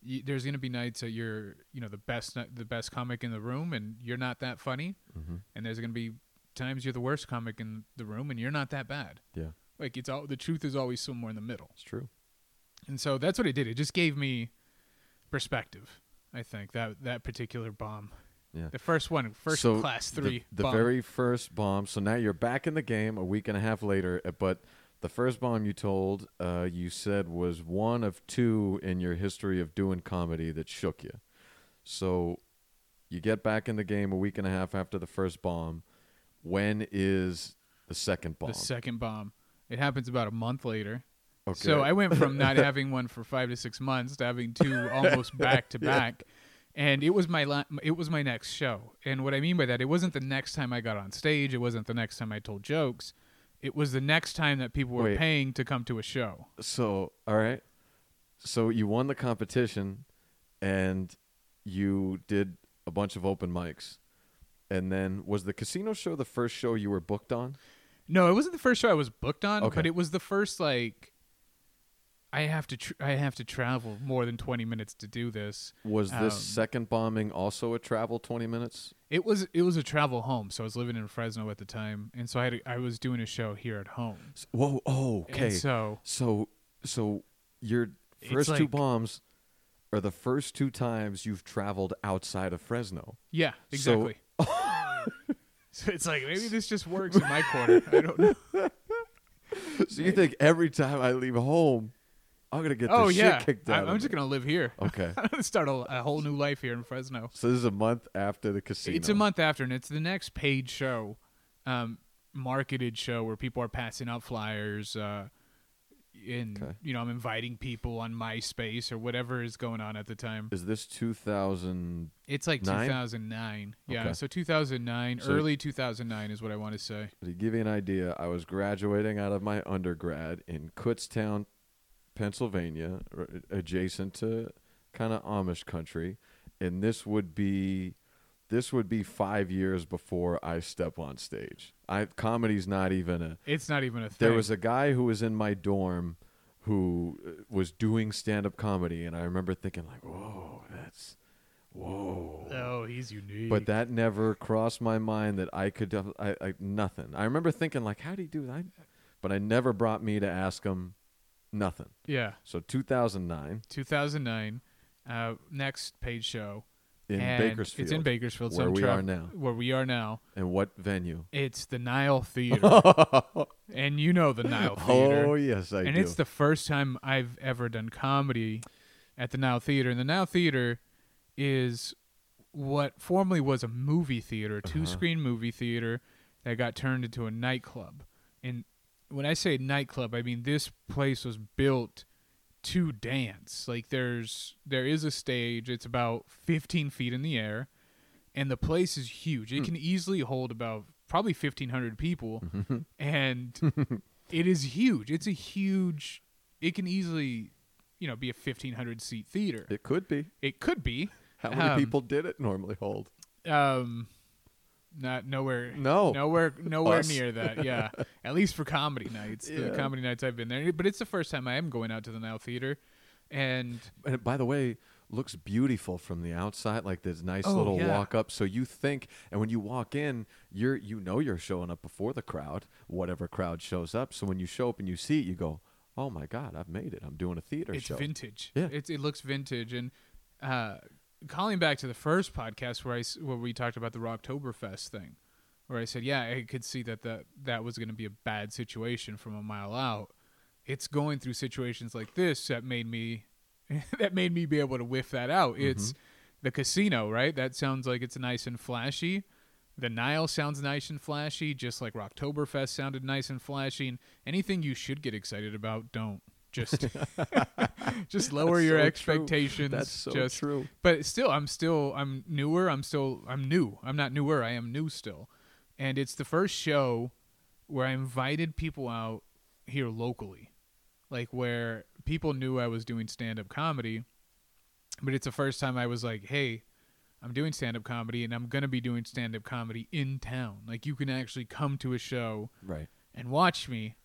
y there's going to be nights that you're you know the best the best comic in the room and you're not that funny. Hmm and there's going to be times you're the worst comic in the room and you're not that bad. Yeah, like it's all the truth is always somewhere in the middle. It's true. and so that's what it did. It just gave me perspective i think that that particular bomb Yeah. the first one first So class three The, bomb. very first bomb. So now you're back in the game a week and a half later, uh, but the first bomb you told, uh, you said was one of two in your history of doing comedy that shook you. So you get back in the game a week and a half after the first bomb. When is the second bomb? the second bomb it happens about a month later okay. So I went from not having one for five to six months to having two almost back to back, and it was my la- it was my next show. And what I mean by that, it wasn't the next time I got on stage. It wasn't the next time I told jokes. It was the next time that people were Wait. paying to come to a show. So, all right. So you won the competition and you did a bunch of open mics. And then was the casino show the first show you were booked on? No, it wasn't the first show I was booked on, Okay. but it was the first like. I have to tr- I have to travel more than twenty minutes to do this. Was this Um, second bombing also a travel 20 minutes? It was it was a travel home, so I was living in Fresno at the time, and so I had I was doing a show here at home. S- Whoa, oh, And okay. so So so your first two bombs are the first two times you've traveled outside of Fresno. Yeah, So- exactly. So, it's like maybe this just works in my corner. I don't know. So you think every time I leave home, I'm to get oh yeah, shit kicked out I'm me. just gonna live here. Okay. I'm gonna start a, a whole new life here in Fresno. So this is a month after the casino. It's a month after, and it's the next paid show, um, marketed show where people are passing out flyers. Uh, and Okay. you know, I'm inviting people on MySpace or whatever is going on at the time. Is this 2000? It's like Nine? 2009. Yeah, Okay. so 2009, So- early 2009 is what I want to say. To give you an idea, I was graduating out of my undergrad in Kutztown, Pennsylvania, r- adjacent to kind of Amish country, and this would be this would be five years before I step on stage. I comedy's not even a. It's not even a thing. There was a guy who was in my dorm who uh, was doing stand up comedy, and I remember thinking like, "Whoa, that's whoa." Oh, he's unique. But that never crossed my mind that I could. I, I nothing. I remember thinking like, how do you do that? But I never brought me to ask him. Nothing. yeah, So 2009 2009, uh, next paid show in and Bakersfield. It's in Bakersfield, where I'm we tra- are now. Where we are now, And what venue? it's the Nile Theater, and you know the Nile Theater. oh yes, I and do. And it's the first time I've ever done comedy at the Nile Theater. And the Nile Theater is what formerly was a movie theater, a Uh-huh. two screen movie theater that got turned into a nightclub. And when I say nightclub, I mean this place was built to dance. Like there's there is a stage, it's about 15 feet in the air, and the place is huge. It can easily hold about probably 1500 people and it is huge. It's a huge it can easily, you know, be a fifteen hundred seat theater. It could be. It could be. How many Um, people did it normally hold? Um, not nowhere. No. nowhere, nowhere Us. near that. Yeah, at least for comedy nights, the comedy nights I've been there. But it's the first time I am going out to the Nile Theater, and And by the way, looks beautiful from the outside, like this nice Oh, little yeah. walk up. So you think, and when you walk in, you're you know you're showing up before the crowd, whatever crowd shows up. So when you show up and you see it, you go, "Oh my God, I've made it! I'm doing a theater it's show." vintage. Yeah. it it looks vintage. And uh, calling back to the first podcast where I where we talked about the Rocktoberfest thing, where I said, yeah, I could see that that that was going to be a bad situation from a mile out. It's going through situations like this that made me that made me be able to whiff that out. Mm-hmm. It's the casino, right? That sounds like it's nice and flashy. The Nile sounds nice and flashy, just like Rocktoberfest sounded nice and flashy. And anything you should get excited about, don't. Just just lower That's your so true. expectations. That's so just, true. But still, I'm still I'm newer. I'm still I'm new. I'm not newer. I am new still. And it's the first show where I invited people out here locally, like where people knew I was doing stand up comedy. But it's the first time I was like, hey, I'm doing stand up comedy and I'm going to be doing stand up comedy in town. Like you can actually come to a show Right. and watch me.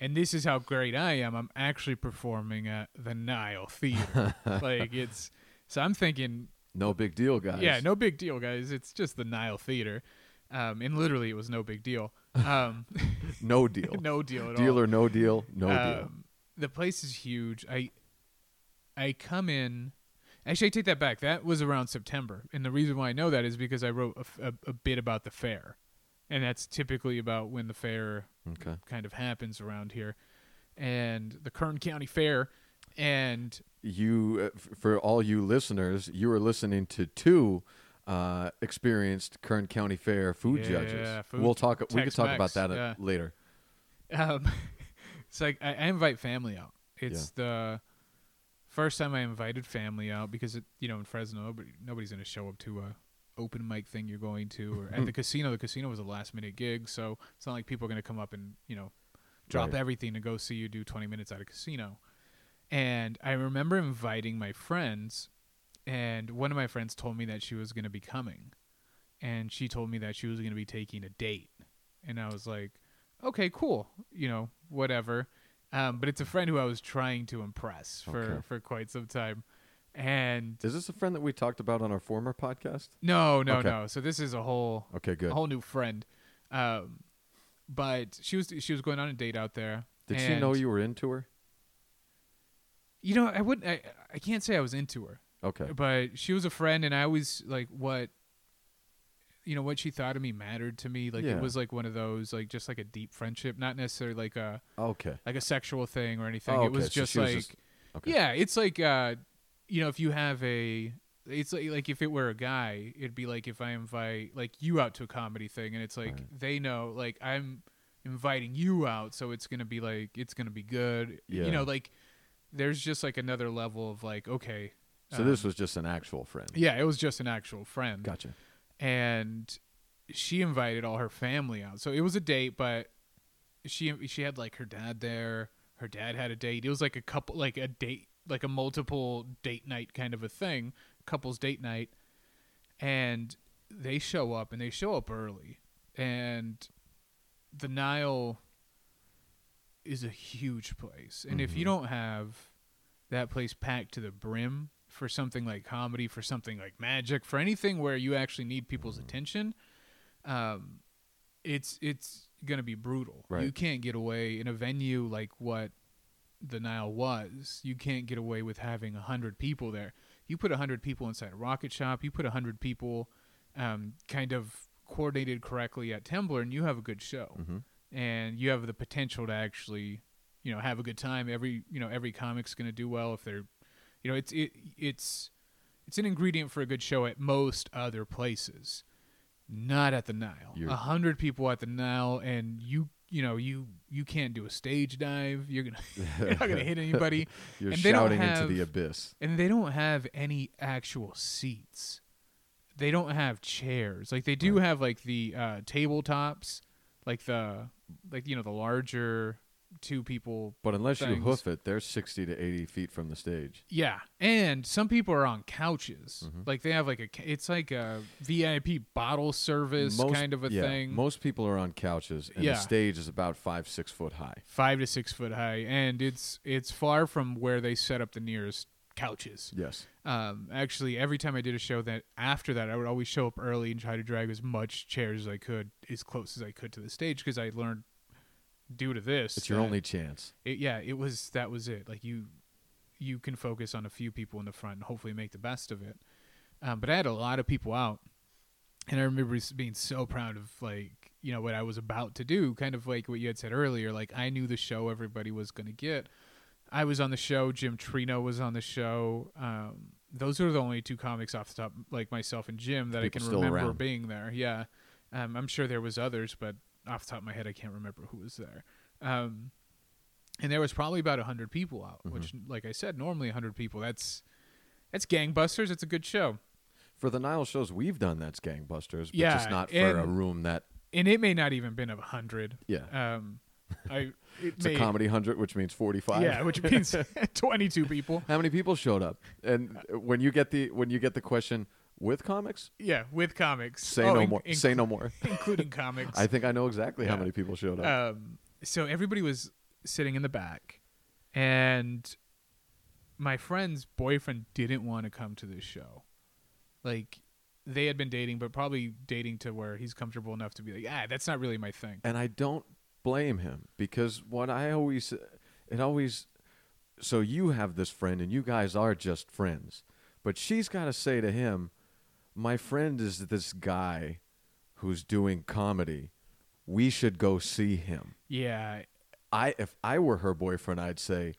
And this is how great I am. I'm actually performing at the Nile Theater. like it's so I'm thinking, No big deal, guys. yeah, no big deal, guys. It's just the Nile Theater. Um, and literally, it was no big deal. Um, no deal. no deal at deal all. or no deal, no deal. Um, The place is huge. I I come in. Actually, I take that back. That was around September, and the reason why I know that is because I wrote a bit about the fair, and that's typically about when the fair Okay. kind of happens around here, and the Kern County Fair, and You, uh, f- for all you listeners, you are listening to two uh, experienced Kern County Fair food Yeah, judges. food- we'll talk. We could talk about that uh, yeah. later. um, it's like I, I invite family out. It's the first time I invited family out because it, you know in Fresno nobody, nobody's gonna show up to a open mic thing you're going to or at the casino. The casino was a last minute gig, so it's not like people are gonna come up and you know drop Right. everything to go see you do 20 minutes at a casino. And I remember inviting my friends, and one of my friends told me that she was going to be coming. And she told me that she was going to be taking a date. And I was like, okay, cool. You know, whatever. Um, but it's a friend who I was trying to impress for, Okay. for quite some time. And Is this a friend that we talked about on our former podcast? no, no, Okay. no. So this is a whole Okay, good. a whole new friend. Um, but she was she was going on a date out there. Did she know you were into her? You know, I wouldn't. I, I can't say I was into her, Okay. but she was a friend, and I was like, what, you know, what she thought of me mattered to me. Like Yeah. it was like one of those, like just like a deep friendship, not necessarily like a Okay. like a sexual thing or anything. Oh, It was okay, so just was like, just- okay. yeah, it's like, uh, you know, if you have a. It's like, like if it were a guy, it'd be like if I invite like you out to a comedy thing, and it's like Right. they know like I'm inviting you out, so it's gonna be like it's gonna be good. Yeah. You know, like there's just like another level of like okay. So this um, was just an actual friend. yeah, it was just an actual friend, Gotcha. and she invited all her family out. So it was a date, but she she had like her dad there. Her dad had a date. It was like a couple, like a date, like a multiple date night kind of a thing, couples date night. And they show up, and they show up early, and the Nile is a huge place, and if you Mhm. don't have that place packed to the brim for something like comedy, for something like magic, for anything where you actually need people's Mm-hmm. attention, um, it's it's gonna be brutal. You can't get away in a venue like what the Nile was. You can't get away with having a hundred people there. You put a hundred people inside a rocket shop. You put a hundred people, um, kind of coordinated correctly at Temblor, and you have a good show hmm and you have the potential to actually you know have a good time every you know every comic's going to do well if they're you know it's it, it's it's an ingredient for a good show at most other places not at the nile a hundred people at the nile and you you know you you can't do a stage dive you're gonna you're not gonna hit anybody You're And shouting into the abyss. and they don't have any actual seats. They don't have chairs. Like they do Right. have like the uh, tabletops, like the like you know the larger two people. But unless you hoof it, they're 60 to 80 feet from the stage. Yeah, and some people are on couches. Mm-hmm. Like they have like a, it's like a VIP bottle service Most- kind of a yeah, thing. Most people are on couches, and Yeah. the stage is about five, six foot high. five to six foot high, and it's it's far from where they set up the nearest couches. Yes. Um, actually, every time I did a show, that after that, I would always show up early and try to drag as much chairs as I could, as close as I could to the stage, because I learned due to this. It's your that only chance. It, yeah, it was that was it. Like you, you can focus on a few people in the front and hopefully make the best of it. Um, but I had a lot of people out, and I remember being so proud of like you know what I was about to do, kind of like what you had said earlier. Like I knew the show everybody was going to get. I was on the show. Jim Trino was on the show. Um, those are the only two comics off the top, like myself and Jim, that I can remember around. being there. Yeah, um, I'm sure there was others, but off the top of my head, I can't remember who was there. Um, and there was probably about hundred people out, Mm-hmm. which, like I said, normally hundred people. That's that's gangbusters. It's a good show, For the Nile shows we've done, that's gangbusters, but Yeah, just not for a room that. and it may not even been a hundred. Yeah. Um, I it It's may, a comedy hundred, which means forty-five. Yeah, which means twenty-two people. How many people showed up? And when you get the when you get the question with comics, Yeah, with comics. say Oh, no in- more. in- say no more. including comics. I think I know exactly how many people showed up. um, so everybody was sitting in the back, and my friend's boyfriend didn't want to come to this show. Like they had been dating, but probably dating to where he's comfortable enough to be like, ah, that's not really my thing. and I don't blame him because what I always it always so you have this friend and you guys are just friends but she's got to say to him my friend is this guy who's doing comedy we should go see him Yeah. I if I were her boyfriend I'd say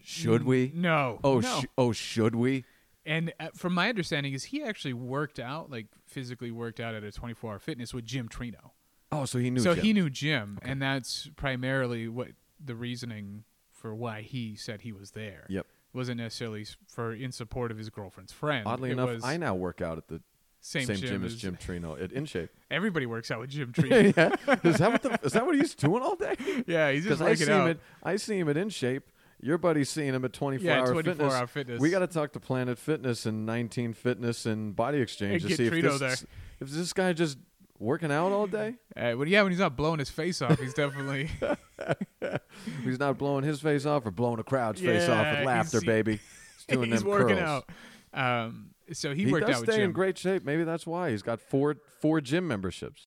should we No. oh no. sh- oh should we and uh, from my understanding is he actually worked out, like physically worked out at a 24-hour fitness with Jim Trino. oh so he knew so Jim. he knew Jim, and that's primarily what the reasoning for why he said he was there. Yep. wasn't necessarily for in support of his girlfriend's friend. oddly It enough was I now work out at the same, same, gym, gym as Jim Trino at InShape Everybody works out with Jim Trino. yeah is that what the, is that what he's doing all day yeah, he's just I working see him out. at I see him at In Shape. Your buddy's seeing him at 24 Yeah, hour 24 fitness. Hour Fitness. We got to talk to Planet Fitness and 19 Fitness and Body Exchange And to see if this, there. if this guy just working out all day. Uh, well, yeah, when he's not blowing his face off, he's definitely. He's not blowing his face off or blowing a crowd's face off with laughter, baby. He's doing he's them working curls. out. Um, so he, He, worked does out with stay in great shape. Maybe that's why he's got four four gym memberships.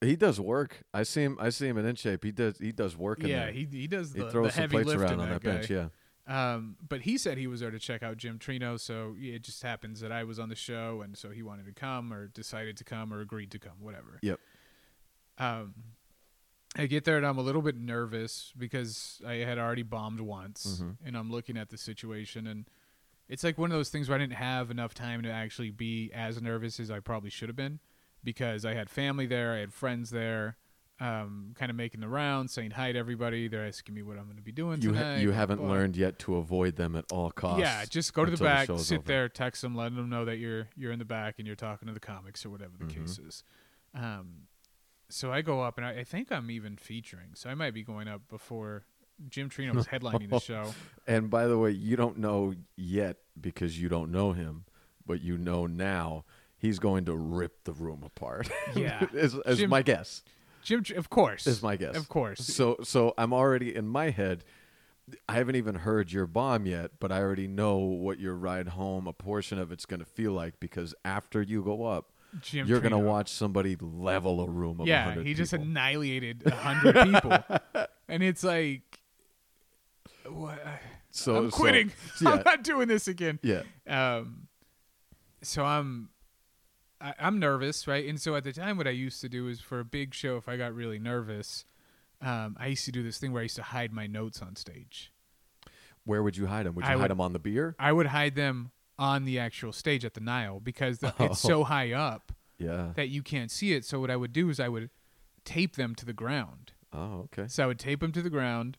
He does work. I see him. I see him in In Shape. He does. He does work. in yeah, there. he he does he the, throws the some heavy plates around on that guy. bench. Yeah. Um, but he said he was there to check out Jim Trino, so it just happens that I was on the show, and so he wanted to come, or decided to come, or agreed to come, whatever. Yep. Um, I get there and I'm a little bit nervous because I had already bombed once, Mhm. and I'm looking at the situation, and it's like one of those things where I didn't have enough time to actually be as nervous as I probably should have been, because I had family there, I had friends there. Um, kind of making the rounds, saying hi to everybody. They're asking me what I'm going to be doing You ha- you haven't blah. learned yet to avoid them at all costs. Yeah, just go to the until the back, sit over. there, text them, let them know that you're you're in the back and you're talking to the comics or whatever the Mm-hmm. case is. Um, so I go up and I, I think I'm even featuring, so I might be going up before Jim Trino was headlining the show. And by the way, you don't know yet because you don't know him, but you know now he's going to rip the room apart. Yeah. is, is Jim- my guess. Jim, of course, Is my guess. of course. So so I'm already in my head. I haven't even heard your bomb yet, but I already know what your ride home, a portion of it's going to feel like because after you go up, Jim you're going to watch somebody level a room of Yeah, 100 he just people. annihilated a hundred people, and it's like, what? so I'm so- quitting. yeah, I'm not doing this again. yeah. um so i'm I, i'm nervous right and so at the time what i used to do is for a big show if i got really nervous um i used to do this thing where i used to hide my notes on stage Where would you hide them? Would you I hide would- him on the beer? i would hide them on the actual stage at the nile because the, it's so high up Yeah. that you can't see it so what i would do is i would tape them to the ground Oh, okay. so i would tape them to the ground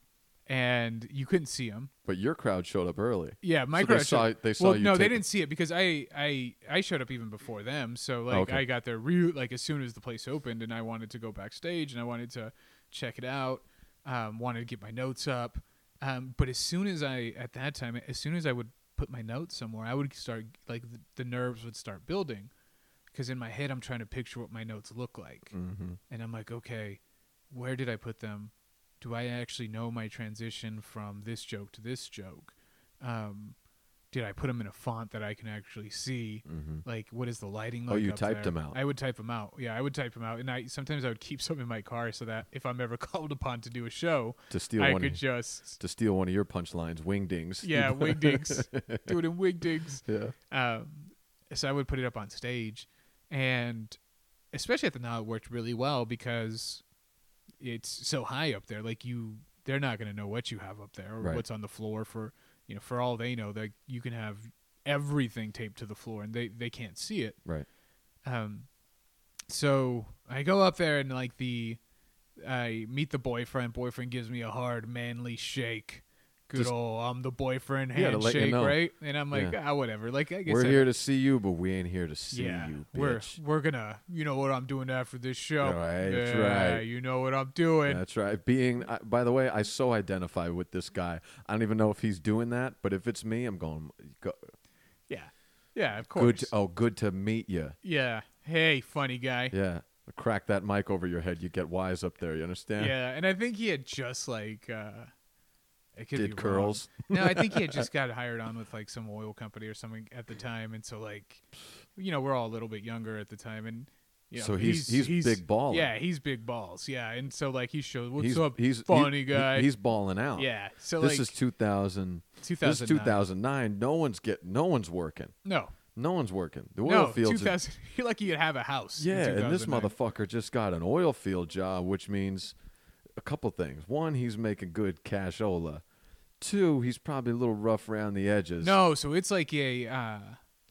and you couldn't see them But your crowd showed up early. Yeah, my So they crowd saw- showed- they saw well, you no, they didn't see it because I I I showed up even before them. So like Okay. I got there real like as soon as the place opened, and I wanted to go backstage and I wanted to check it out. Um, wanted to get my notes up. Um, but as soon as I at that time, as soon as I would put my notes somewhere, I would start like the, the nerves would start building, because in my head I'm trying to picture what my notes look like, Mm-hmm. and I'm like, okay, where did I put them? Do I actually know my transition from this joke to this joke? Um, did I put them in a font that I can actually see? Mm-hmm. Like, what is the lighting like? Oh, you typed there? them out. I would type them out. Yeah, I would type them out, and I sometimes I would keep some in my car so that if I'm ever called upon to do a show, To steal I one. could Of, just to steal one of your punchlines, wingdings. yeah, wig digs, do it in wig digs. yeah. Um, so I would put it up on stage, and especially at the now it worked really well because it's so high up there. Like you, they're not gonna know what you have up there or Right. what's on the floor. For you know, for all they know, that you can have everything taped to the floor, and they they can't see it. Right. Um, so I go up there and like the, I meet the boyfriend. Boyfriend gives me a hard manly shake. Good Just- old I'm the boyfriend Yeah, to you handshake, know. right? And I'm like, Yeah. ah, whatever. Like I guess We're I- here to see you, but we ain't here to see yeah, you, we're we're gonna, you know what I'm doing after this show. Right, that's right. You know what I'm doing. That's right. Being, I, by the way, I so identify with this guy. I don't even know if he's doing that, but if it's me, I'm going. Go, yeah, yeah, of course. good. To, oh, good to meet you. yeah. Hey, funny guy. Yeah. Crack that mic over your head. You get wise up there. You understand? Yeah, and I think he had just like uh I could Did curls. no, I think he had just got hired on with like some oil company or something at the time, and so like, you know, we're all a little bit younger at the time, and you know, So he's- he's big baller. Yeah, he's big balls. Yeah, and so like he showed what's he's, up, he's funny he- guy. he's balling out. yeah. So This like is 2000. This is 2009. 2009. No one's get. No one's working. No, No one's working. The oil no, fields. are- You're lucky you'd have a house. in Yeah, and this motherfucker just got an oil field job, which means a couple things. One, he's making good cashola. Two, he's probably a little rough around the edges. No, so it's like a uh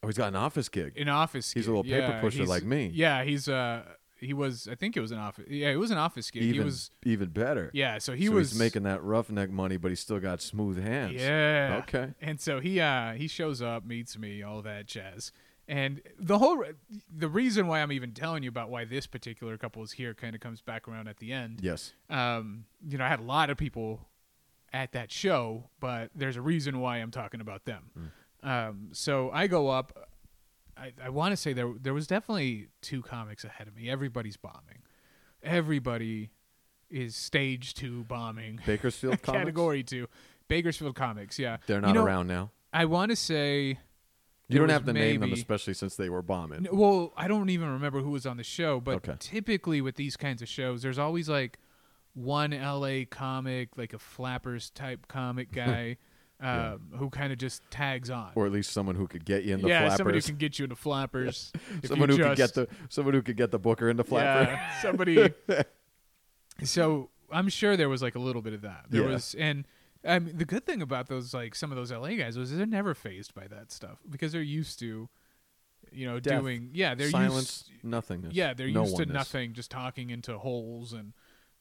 Oh, he's got an office gig. an office. He's a gig. little paper Yeah, pusher he's- like me. Yeah, he's uh he was. I think it was an office. Yeah, it was an office gig. he was. even better. Yeah, so he so was he's making that roughneck money, but he's still got smooth hands. Yeah. Okay. And so he uh he shows up, meets me, all that jazz. And the whole the reason why I'm even telling you about why this particular couple is here kind of comes back around at the end. Yes. Um, you know, I had a lot of people at that show, but there's a reason why I'm talking about them. Um, so I go up. I, I want to say there there was definitely two comics ahead of me. Everybody's bombing. Everybody is stage two bombing. Bakersfield comics? Category two, Bakersfield Comics. Yeah, They're You not know, around now. I want to say. You don't have to name them, especially since they were bombing. N- Well, I don't even remember who was on the show, but Okay. typically with these kinds of shows, there's always like one LA comic, like a flappers type comic guy, Yeah. um, who kind of just tags on. Or at least someone who could get you in the yeah, flappers. somebody who can get you into flappers. someone who could get the someone who could get the booker into flapper. Yeah, somebody. so I'm sure there was like a little bit of that. There Yeah. was, and I mean, the good thing about those, like some of those LA guys, was they're never phased by that stuff because they're used to, you know, Death, doing. Yeah, they're Silence, used. nothingness. Yeah, they're no used to nothing, just talking into holes and,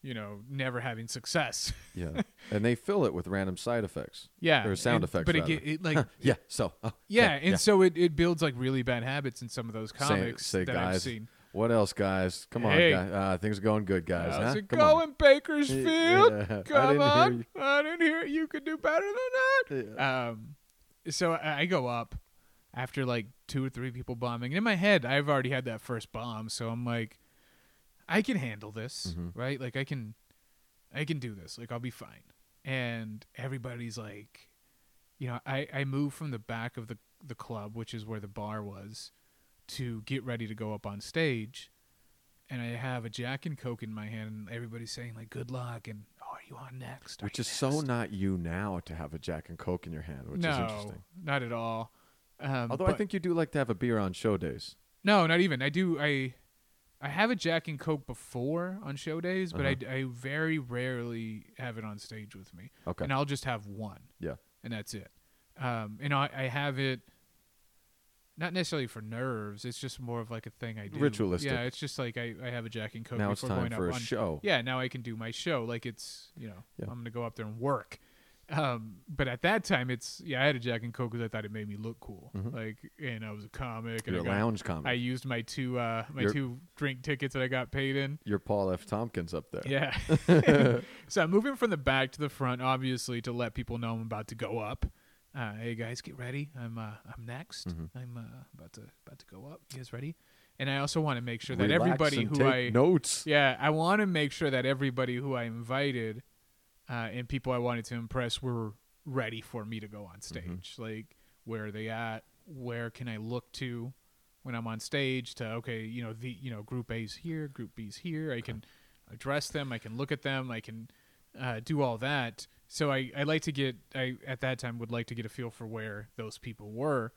you know, never having success. Yeah, and they fill it with random side effects. yeah, Or sound and- effects, But it, rather. it like yeah. So. oh, yeah, and so it, it builds like really bad habits in some of those comics say, that I've seen. What else, guys? Come Hey. on, guys. Uh, things are going good, guys. How's huh? it Come on. going, Bakersfield? Yeah, Come didn't on. I didn't hear you could do better than that. Um, so I, I go up after like two or three people bombing. And in my head, I've already had that first bomb, so I'm like, I can handle this, Mhm. right? Like I can, I can do this. Like I'll be fine. And everybody's like, you know, I I move from the back of the the club, which is where the bar was, to get ready to go up on stage. And I have a Jack and Coke in my hand, and everybody's saying like, "Good luck," and "Oh, are you on next?" Are Which is so not you now to have a Jack and Coke in your hand, which no, is interesting. not at all. Um, Although I think you do like to have a beer on show days. no, not even. I do. I I have a Jack and Coke before on show days, but Uh-huh. I, I very rarely have it on stage with me, Okay. and I'll just have one, Yeah. and that's it. Um, and I, I have it. Not necessarily for nerves. It's just more of like a thing I do. Ritualistic. Yeah, it's just like I, I have a Jack and Coke now it's before time going for up a on show. yeah, now I can do my show. Like it's, you know, Yeah. I'm going to go up there and work. Um, but at that time, it's yeah, I had a Jack and Coke because I thought it made me look cool. Mhm. Like, and I was a comic. You're and I got- lounge comic. I used my two uh my You're- two drink tickets that I got paid in. You're Paul F. Tompkins up there. Yeah. so I'm moving from the back to the front, obviously, to let people know I'm about to go up. Uh, hey guys, get ready. I'm uh, I'm next. Mhm. I'm uh, about to about to go up. You guys ready? And I also want to make sure that Relax everybody who take I notes. yeah I want to make sure that everybody who I invited uh, and people I wanted to impress were ready for me to go on stage. Like where are they at? Where can I look to when I'm on stage? To okay, you know the you know group A's here, group B's here. I can address them. I can look at them. I can uh, do all that. So I, I like to get I at that time would like to get a feel for where those people were.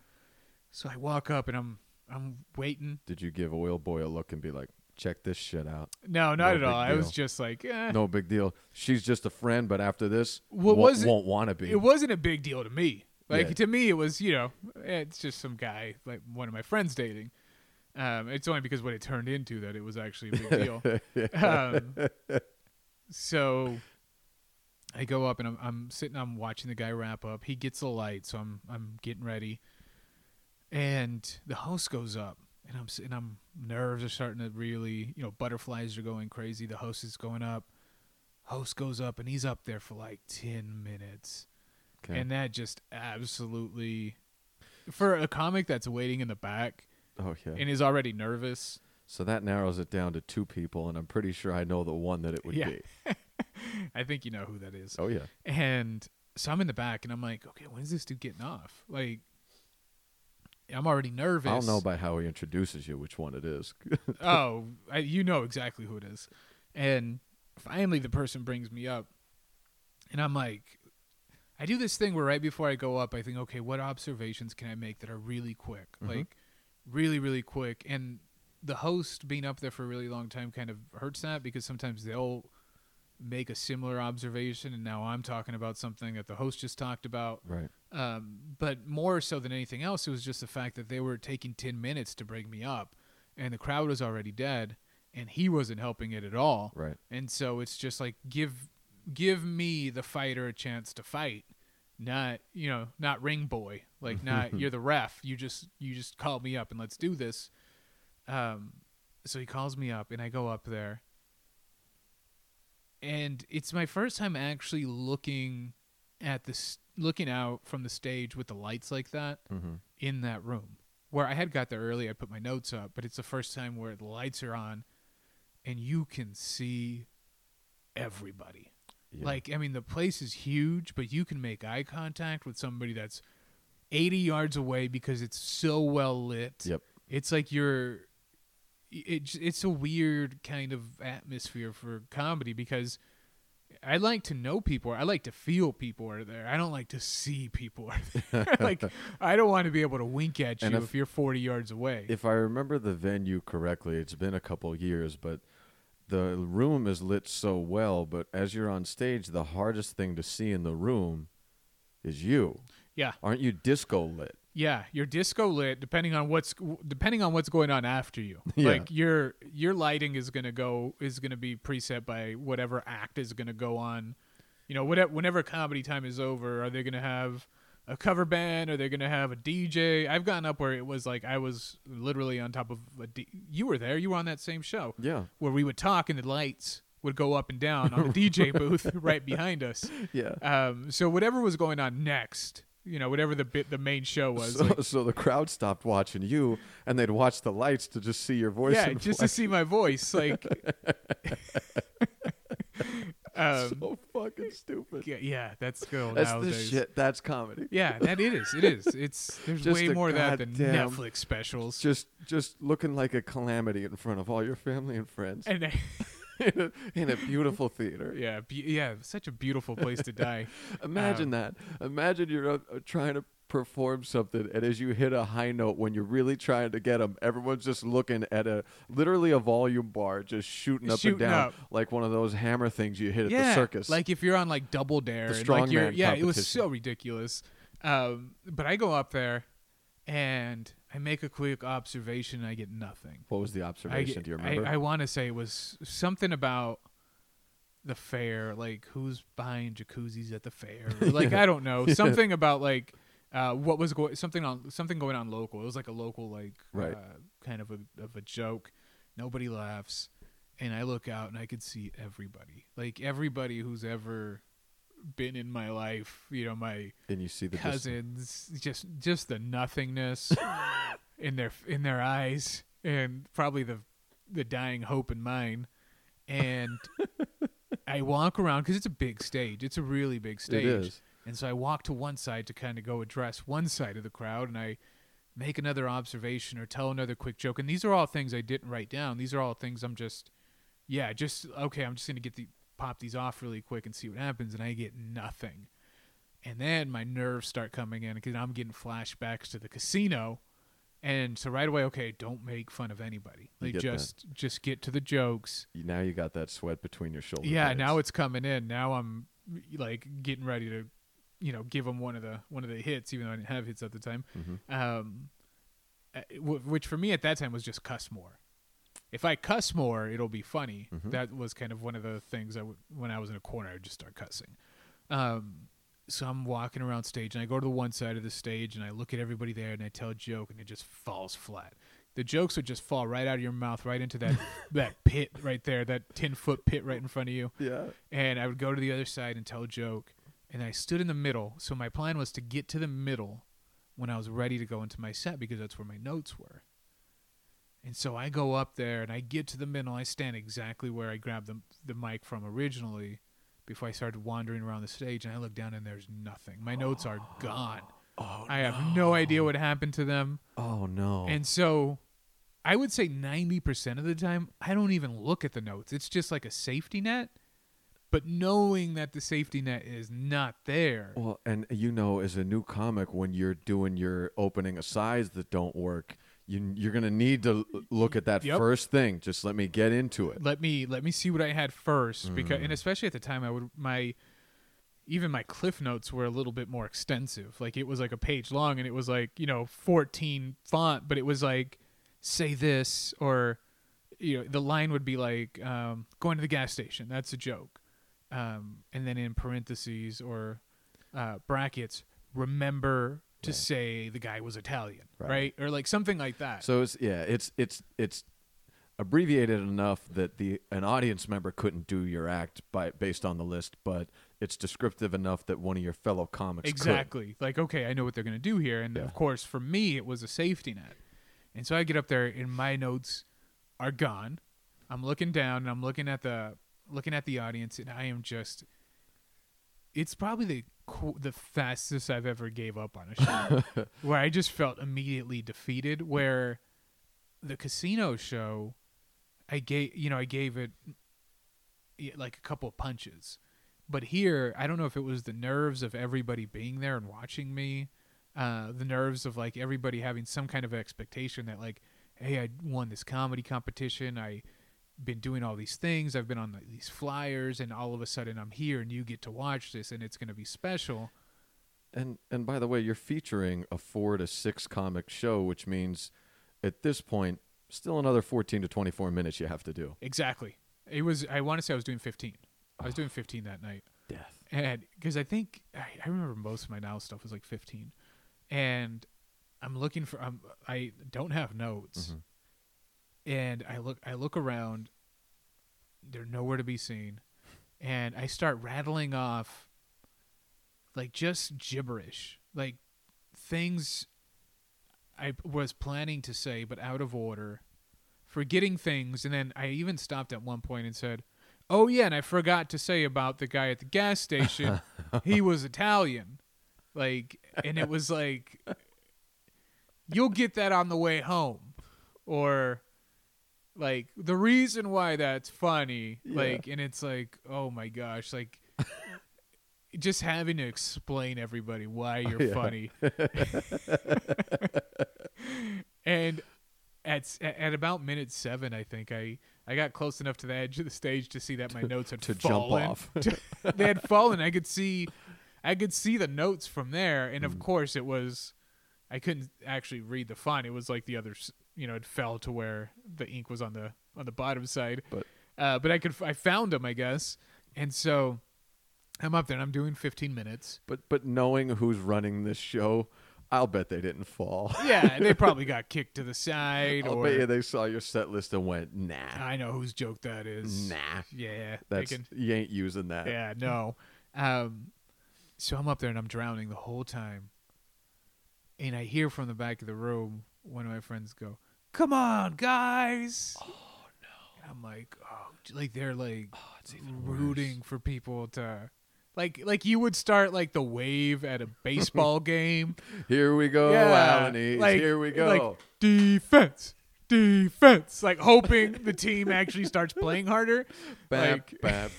So I walk up and I'm I'm waiting. Did you give Oil Boy a look and be like, check this shit out? No, not No at all. I was just like, eh. No big deal. She's just a friend, but after this, Well, won't, was it- won't want to be. it wasn't a big deal to me. Like Yeah. to me, it was you know, it's just some guy like one of my friends dating. Um, it's only because what it turned into that it was actually a big deal. um, so I go up and I'm, I'm sitting, I'm watching the guy wrap up. He gets the light, so I'm I'm getting ready, and the host goes up, and I'm sitting, I'm nerves are starting to really, you know, butterflies are going crazy. The host is going up. Host goes up, and he's up there for like ten minutes. Okay. And that just absolutely, for a comic that's waiting in the back oh yeah. and is already nervous. so that narrows it down to two people, and I'm pretty sure I know the one that it would Yeah. be. I think you know who that is. Oh yeah. And so I'm in the back and I'm like, okay, when's this dude getting off? Like, I'm already nervous. I don't know by how he introduces you which one it is. oh, I, you know exactly who it is. And finally, the person brings me up, and I'm like, I do this thing where right before I go up, I think, okay, what observations can I make that are really quick, Mhm. like really, really quick? And the host being up there for a really long time kind of hurts that because sometimes they'll make a similar observation, and now I'm talking about something that the host just talked about. right. Um, but more so than anything else, it was just the fact that they were taking 10 minutes to bring me up, and the crowd was already dead, and he wasn't helping it at all. Right. And so it's just like give give me the fighter a chance to fight, not you know not ring boy, like not you're the ref. You just you just call me up and let's do this. Um, so he calls me up, and I go up there, and it's my first time actually looking at this looking out from the stage with the lights like that Mm-hmm. in that room where I had got there early. I put my notes up, but it's the first time where the lights are on and you can see everybody. Yeah. Like, I mean, the place is huge, but you can make eye contact with somebody that's 80 yards away because it's so well lit. Yep. It's like you're. It, it's a weird kind of atmosphere for comedy because I like to know people. I like to feel people are there. I don't like to see people are there. like I don't want to be able to wink at you if, if- you're 40 yards away. If I remember the venue correctly, it's been a couple years, but the room is lit so well. But as you're on stage, the hardest thing to see in the room is you. yeah, Aren't you disco lit? Yeah, you're disco lit depending on what's depending on what's going on after you. Yeah. Like your your lighting is gonna go is gonna be preset by whatever act is gonna go on. You know, whatever whenever comedy time is over, are they gonna have a cover band? Are they gonna have a DJ? I've gotten up where it was like I was literally on top of a. D- you were there. You were on that same show. Yeah. where we would talk and the lights would go up and down on the DJ booth right behind us. Yeah. Um, so whatever was going on next, you know, whatever the bit the main show was, So, like, so the crowd stopped watching you, and they'd watch the lights to just see your voice. yeah, just to see my voice, like. um, so fucking stupid. yeah, yeah, that's cool That's the shit. That's comedy. Yeah, that it is. It is. It's there's Just way more of that than Netflix specials. Just, just looking like a calamity in front of all your family and friends and in, a, in a beautiful theater. yeah, be, yeah, such a beautiful place to die. Imagine Um, that. Imagine you're uh, trying to perform something, and as you hit a high note when you're really trying to get them, everyone's just looking at a literally a volume bar, just shooting up Shooting and down, up. like one of those hammer things you hit at the circus. like if you're on like Double Dare, The and like you're, yeah, it was so ridiculous. Um, but I go up there, and I make a quick observation, and I get nothing. what was the observation? get- Do you remember? I, want to say it was something about the fair, like who's buying jacuzzis at the fair? Or, like I don't know, something about like uh, what was going something on something going on local. It was like a local like Right. uh, kind of a of a joke. Nobody laughs, and I look out and I could see everybody, like everybody who's ever been in my life. You know, my And you see the cousins, just just the nothingness in their in their eyes, and probably the the dying hope in mine. And I walk around because it's a big stage. It's a really big stage. is. And so I walk to one side to kind of go address one side of the crowd, and I make another observation or tell another quick joke. And these are all things I didn't write down. These are all things I'm just, yeah, just okay. I'm just gonna get the pop these off really quick and see what happens, and I get nothing. And then my nerves start coming in because I'm getting flashbacks to the casino. And so right away, okay, don't make fun of anybody. Like get that. just just get to the jokes. Now you got that sweat between your shoulders. Yeah, now it's coming in. Now I'm like getting ready to, you know, give them one of the one of the hits, even though I didn't have hits at the time. Mm-hmm. Um, uh, which for me at that time was just cuss more. If I cuss more, it'll be funny. Mhm. That was kind of one of the things I would when I was in a corner, I would just start cussing. Um, so I'm walking around stage and I go to the one side of the stage and I look at everybody there and I tell a joke and it just falls flat. The jokes would just fall right out of your mouth, right into that that pit right there, that ten foot pit right in front of you yeah. and I would go to the other side and tell a joke. And I stood in the middle. So my plan was to get to the middle when I was ready to go into my set because that's where my notes were. And so I go up there and I get to the middle. I stand exactly where I grabbed the, the mic from originally before I started wandering around the stage. And I look down and there's nothing. My notes are gone. Oh, I have no idea what happened to them. oh no. And so I would say 90% of the time, I don't even look at the notes. It's just like a safety net. But knowing that the safety net is not there. Well, and you know, as a new comic, when you're doing your opening asides that don't work, you you're gonna need to look at that Yep. first thing. Just let me get into it. Let me let me see what I had first because Mm. and especially at the time I would my even my cliff notes were a little bit more extensive. Like it was like a page long and it was like, you know, 14 font, but it was like say this or you know, the line would be like um, going to the gas station. That's a joke. Um, and then in parentheses or uh, brackets, remember to Right. say the guy was Italian, Right. right? Or like something like that. So it's yeah, it's it's it's abbreviated enough that the an audience member couldn't do your act by based on the list, but it's descriptive enough that one of your fellow comics could. Exactly. Like, okay, I know what they're going to do here. And Yeah. of course, for me, it was a safety net. And so I get up there, and my notes are gone. I'm looking down, and I'm looking at the looking at the audience, and I am just. It's probably the the fastest I've ever gave up on a show, where I just felt immediately defeated. Where the casino show, I gave you know I gave it like a couple of punches. But here, I don't know if it was the nerves of everybody being there and watching me, uh, the nerves of like everybody having some kind of expectation that like, hey, I won this comedy competition. I been doing all these things. I've been on like, these flyers, and all of a sudden I'm here, and you get to watch this, and it's gonna be special. And and by the way, you're featuring a four to six comic show, which means at this point, still another fourteen to twenty four minutes you have to do. Exactly. It was. I want to say I was doing 15. I was doing 15 that night. Death. and because I think I, I remember most of my now stuff was like 15, and I'm looking for um, I don't have notes, Mhm. And I look I look around, they're nowhere to be seen, and I start rattling off like just gibberish, like things I was planning to say but out of order, forgetting things, and then I even stopped at one point and said. Oh yeah, and I forgot to say about the guy at the gas station. he was Italian. Like and it was like you'll get that on the way home. Or like the reason why that's funny, like and it's like, oh my gosh, like just having to explain everybody why you're Yeah. funny. and at at about minute seven, I think I I got close enough to the edge of the stage to see that my notes had to jump fallen. off. they had fallen. I could see, I could see the notes from there, and Mm. of course it was. I couldn't actually read the font. It was like the others, you know, it fell to where the ink was on the on the bottom side. But- uh, but I could I found them, I guess, And so I'm up there and I'm doing 15 minutes. But but knowing who's running this show, I'll bet they didn't fall. Yeah, they probably got kicked to the side I'll or bet you they saw your set list and went, nah, I know whose joke that is. nah. Yeah, That's can- you ain't using that. yeah, no. Um, so I'm up there and I'm drowning the whole time, and I hear from the back of the room one of my friends go, "Come on, guys!" Oh no! And I'm like, oh, like they're like oh, rooting for people to. Like, like you would start like the wave at a baseball game. Here we go, yeah, Alaniz. like- Here we go. Like defense, defense. Like hoping the team actually starts playing harder. bam, like, bam,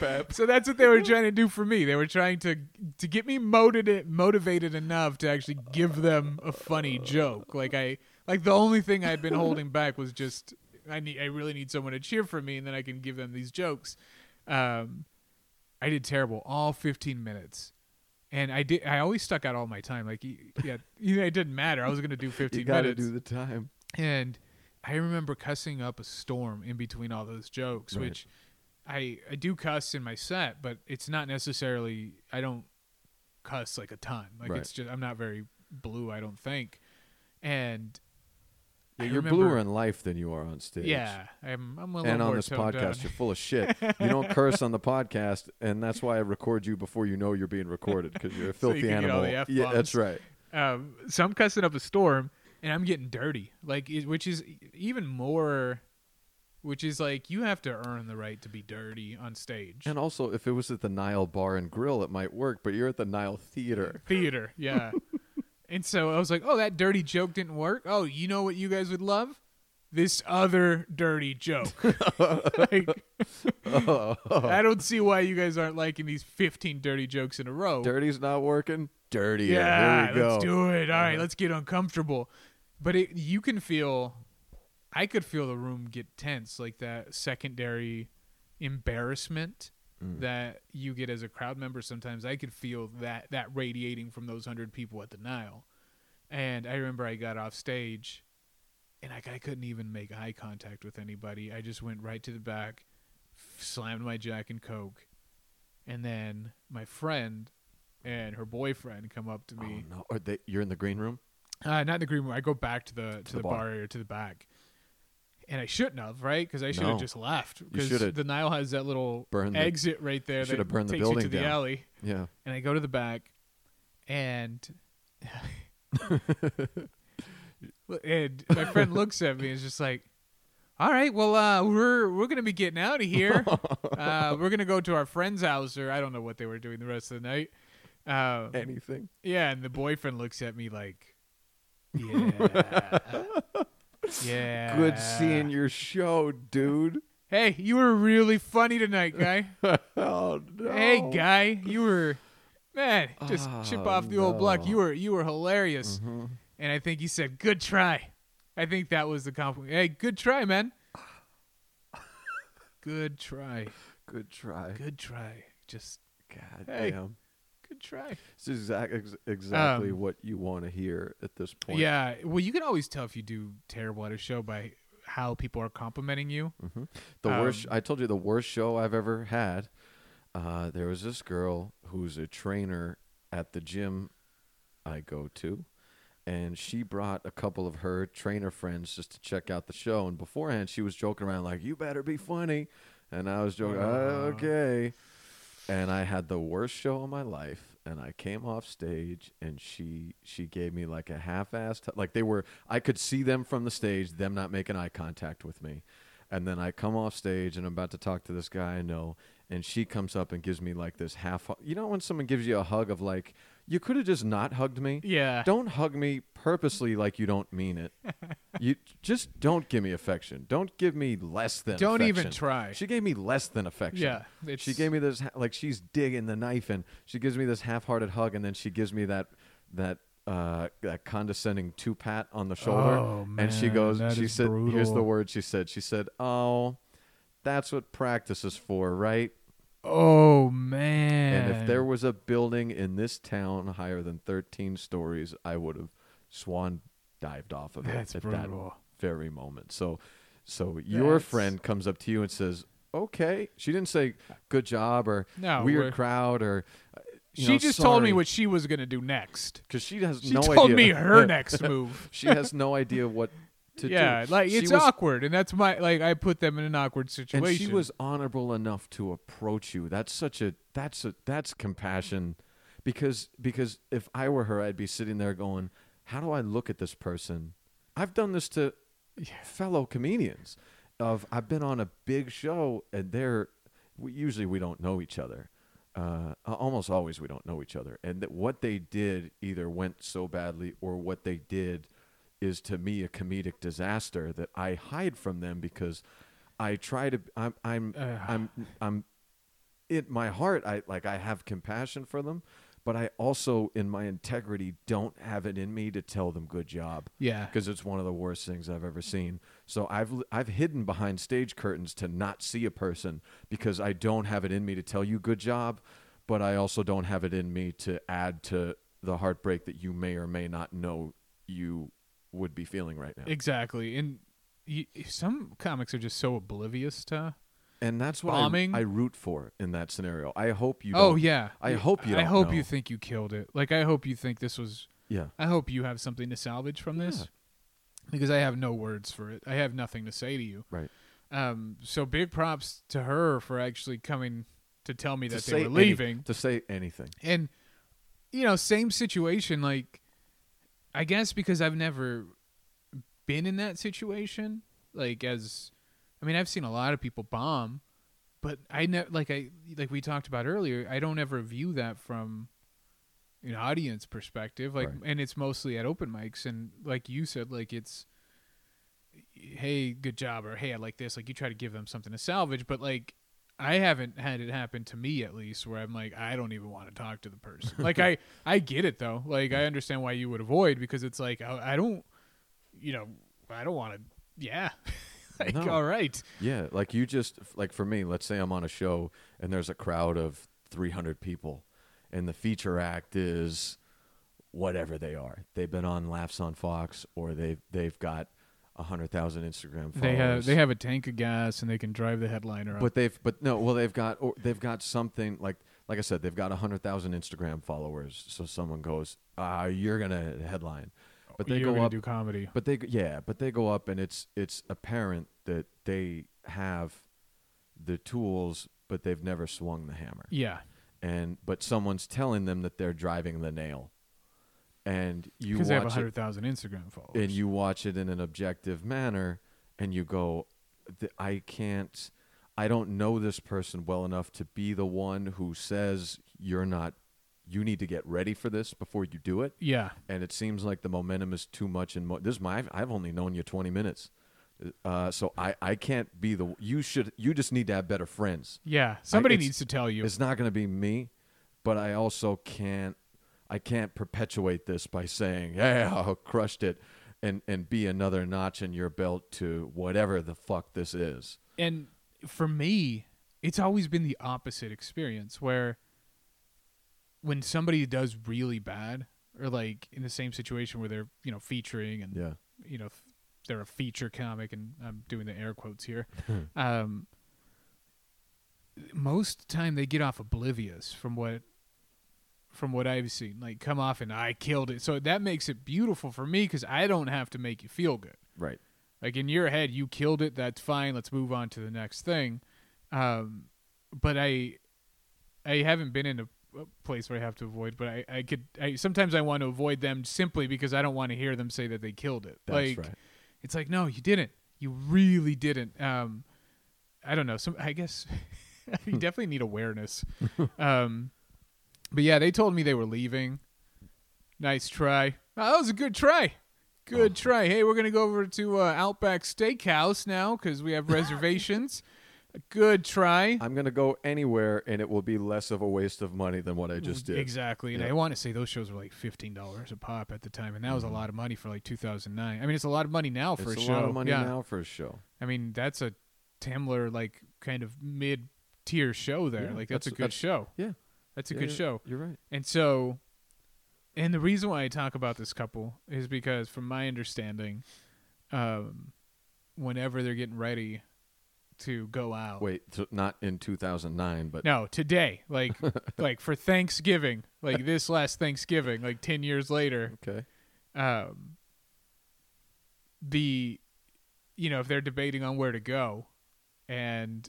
bam. So that's what they were trying to do for me. They were trying to to get me motivated motivated enough to actually give them a funny joke. Like I like the only thing I'd been holding back was just I need I really need someone to cheer for me and then I can give them these jokes. Um I did terrible all 15 minutes. And I did I always stuck out all my time like yeah, it didn't matter. I was going to do 15 You got to minutes. do the time. And I remember cussing up a storm in between all those jokes, Right. which I I do cuss in my set, but it's not necessarily I don't cuss like a ton. Like Right. it's just I'm not very blue, I don't think. And Yeah, you're remember- bluer in life than you are on stage. yeah, I'm I'm a little And on this podcast, down. you're full of shit. You don't curse on the podcast, and that's why I record you before you know you're being recorded because you're a So you filthy all animal. yeah, that's right. Um, so I'm cussing up a storm, and I'm getting dirty, like it, which is even more, which is like you have to earn the right to be dirty on stage. And also, if it was at the Nile Bar and Grill, it might work. But you're at the Nile Theater. theater, yeah. and so I was like, "Oh, that dirty joke didn't work. Oh, you know what you guys would love? This other dirty joke. like, I don't see why you guys aren't liking these 15 dirty jokes in a row. Dirty's not working. Dirty. yeah, Here we let's do it. All right, uh-huh. let's get uncomfortable. But it, you can feel, I could feel the room get tense, like that secondary embarrassment Mm. that you get as a crowd member. Sometimes I could feel that that radiating from those hundred people at the Nile. And I remember I got off stage, and I, I couldn't even make eye contact with anybody. I just went right to the back, slammed my Jack and Coke, and then my friend and her boyfriend come up to me Oh, no. Are they, you're in the green room? Uh, not in the green room. I go back to the to, the the, bar. bar. area to the back, and I shouldn't have, right? Because I should have No. just left. Because the Nile has that little burned the- exit right there that shoulda burned the building you to the down. alley. Yeah. And I go to the back, and and my friend looks at me and is just like, "All right, well, uh, we're we're gonna be getting out of here. uh, we're gonna go to our friend's house, or I don't know what they were doing the rest of the night." Uh, Anything. yeah, and the boyfriend looks at me like, "Yeah, yeah." Good seeing your show, dude. Hey, you were really funny tonight, guy. oh no. Hey, guy, you were man. Just chip Oh, off the old block. You were you were hilarious. Mhm. And I think he said, "Good try." I think that was the compliment. Hey, good try, man. Good try. Good try. Good try. Just God Hey. damn. Good try. This is exact, ex- exactly Um, what you want to hear at this point. Yeah. Well, you can always tell if you do terrible at a show by how people are complimenting you. The worst. Um, I told you the worst show I've ever had. Uh, there was this girl who's a trainer at the gym I go to, and she brought a couple of her trainer friends just to check out the show. And beforehand, she was joking around like, "You better be funny," and I was joking, Uh. "Okay." And I had the worst show of my life, and I came off stage, and she she gave me like a half-assed, like they were. I could see them from the stage, them not making eye contact with me. And then I come off stage and I'm about to talk to this guy I know, and she comes up and gives me like this half. You know when someone gives you a hug of like, you could have just not hugged me. Yeah. Don't hug me purposely like you don't mean it. you just don't give me affection. Don't give me less than. Don't even try. She gave me less than affection. Yeah, She gave me this like she's digging the knife and she gives me this half-hearted hug and then she gives me that that uh that condescending two pat on the shoulder Oh, and she goes she said here's the word she said she said oh that's what practice is for right Oh man. and if there was a building in this town higher than 13 stories i would have swan dived off of That's it at brutal. that very moment so so your That's- friend comes up to you and says okay. She didn't say good job or No, weird we're- crowd or. uh, you she know, just told me sorry. what she was gonna do next. because she has She no told idea. me her next move. she has no idea what to yeah, do. like She it's was, awkward, and that's my like I put them in an awkward situation. and she was honorable enough to approach you. That's such a that's a that's compassion, because because if I were her, I'd be sitting there going, "How do I look at this person?" I've done this to fellow comedians. Of I've been on a big show, and they're we, usually we don't know each other. Uh, almost always we don't know each other, and that what they did either went so badly or what they did is to me a comedic disaster that I hide from them because I try to I'm I'm Ugh. I'm I'm in my heart I like I have compassion for them but I also in my integrity don't have it in me to tell them good job yeah, because it's one of the worst things I've ever seen. So I've I've hidden behind stage curtains to not see a person because I don't have it in me to tell you good job, but I also don't have it in me to add to the heartbreak that you may or may not know you would be feeling right now. exactly. And y some comics are just so oblivious to. and that's what I. I root for in that scenario. I hope you. Oh yeah, I hope you I hope know. you think you killed it. Like I hope you think this was. Yeah. I hope you have something to salvage from this, Yeah. because I have no words for it. I have nothing to say to you. Right. Um. So big props to her for actually coming to tell me To that they were any- leaving. to say anything. and you know same situation like i guess because i've never been in that situation like as i mean i've seen a lot of people bomb but i never like i like we talked about earlier i don't ever view that from an audience perspective like Right. and it's mostly at open mics and like you said like it's hey good job or hey i like this like you try to give them something to salvage but like I haven't had it happen to me at least where I'm like I don't even want to talk to the person. like I I get it though. Like I understand why you would avoid because it's like I, I don't you know I don't want to yeah. like No. all right. Yeah, like you just like for me, let's say I'm on a show and there's a crowd of 300 people and the feature act is whatever they are. They've been on Laughs on Fox or they've they've got 100,000 Instagram followers. They have they have a tank of gas and they can drive the headliner up. but they've but no, well they've got or they've got something like like I said they've got 100,000 Instagram followers. So someone goes, "Ah, you're going to headline." But they You're go up do comedy. But they yeah, but they go up and it's it's apparent that they have the tools, but they've never swung the hammer. Yeah. And but someone's telling them that they're driving the nail, and you Because they have watch hundred thousand Instagram followers. and you watch it in an objective manner, and you go, I can't, I don't know this person well enough to be the one who says you're not. You need to get ready for this before you do it yeah. and it seems like the momentum is too much. And mo- this is my I've, only known you twenty minutes, uh, so I I can't be the you should you just need to have better friends. Yeah. Somebody it's- needs to tell you. It's not going to be me, but I also can't I can't perpetuate this by saying yeah I crushed it, and and be another notch in your belt to whatever the fuck this is. and for me, it's always been the opposite experience where when somebody does really bad or like in the same situation where they're, you know, featuring and Yeah, you know, they're a feature comic and I'm doing the air quotes here. um most time they get off oblivious from what from what I've seen. Like come off and I killed it. So that makes it beautiful for me cuz I don't have to make you feel good. right. Like in your head, you killed it. That's fine. Let's move on to the next thing. Um, but I, I haven't been in a, a place where I have to avoid. But I, I could. I sometimes I want to avoid them simply because I don't want to hear them say that they killed it. That's like right. it's like no, you didn't. You really didn't. Um, I don't know. Some I guess you definitely need awareness. um, but yeah, they told me they were leaving. Nice try. Oh, that was a good try. Good try. Hey, we're gonna go over to uh, Outback Steakhouse now because we have reservations. Good try. I'm gonna go anywhere, and it will be less of a waste of money than what I just did. Exactly. And Yeah. I want to say those shows were like fifteen dollars a pop at the time, and that was a lot of money for like 2009. I mean, it's a lot of money now for Mm-hmm. It's a a show. lot of money yeah. now for a show. I mean, that's a Temblor like kind of mid tier show there. Yeah, like that's, a good that's- show. Yeah, That's a Yeah, good you're- show. You're right. And so, and the reason why I talk about this couple is because, from my understanding, um, whenever they're getting ready to go out. Wait, t- not in 2009, but No, today, like like for Thanksgiving, like this last Thanksgiving, like 10 years later, okay. um the you know, if they're debating on where to go and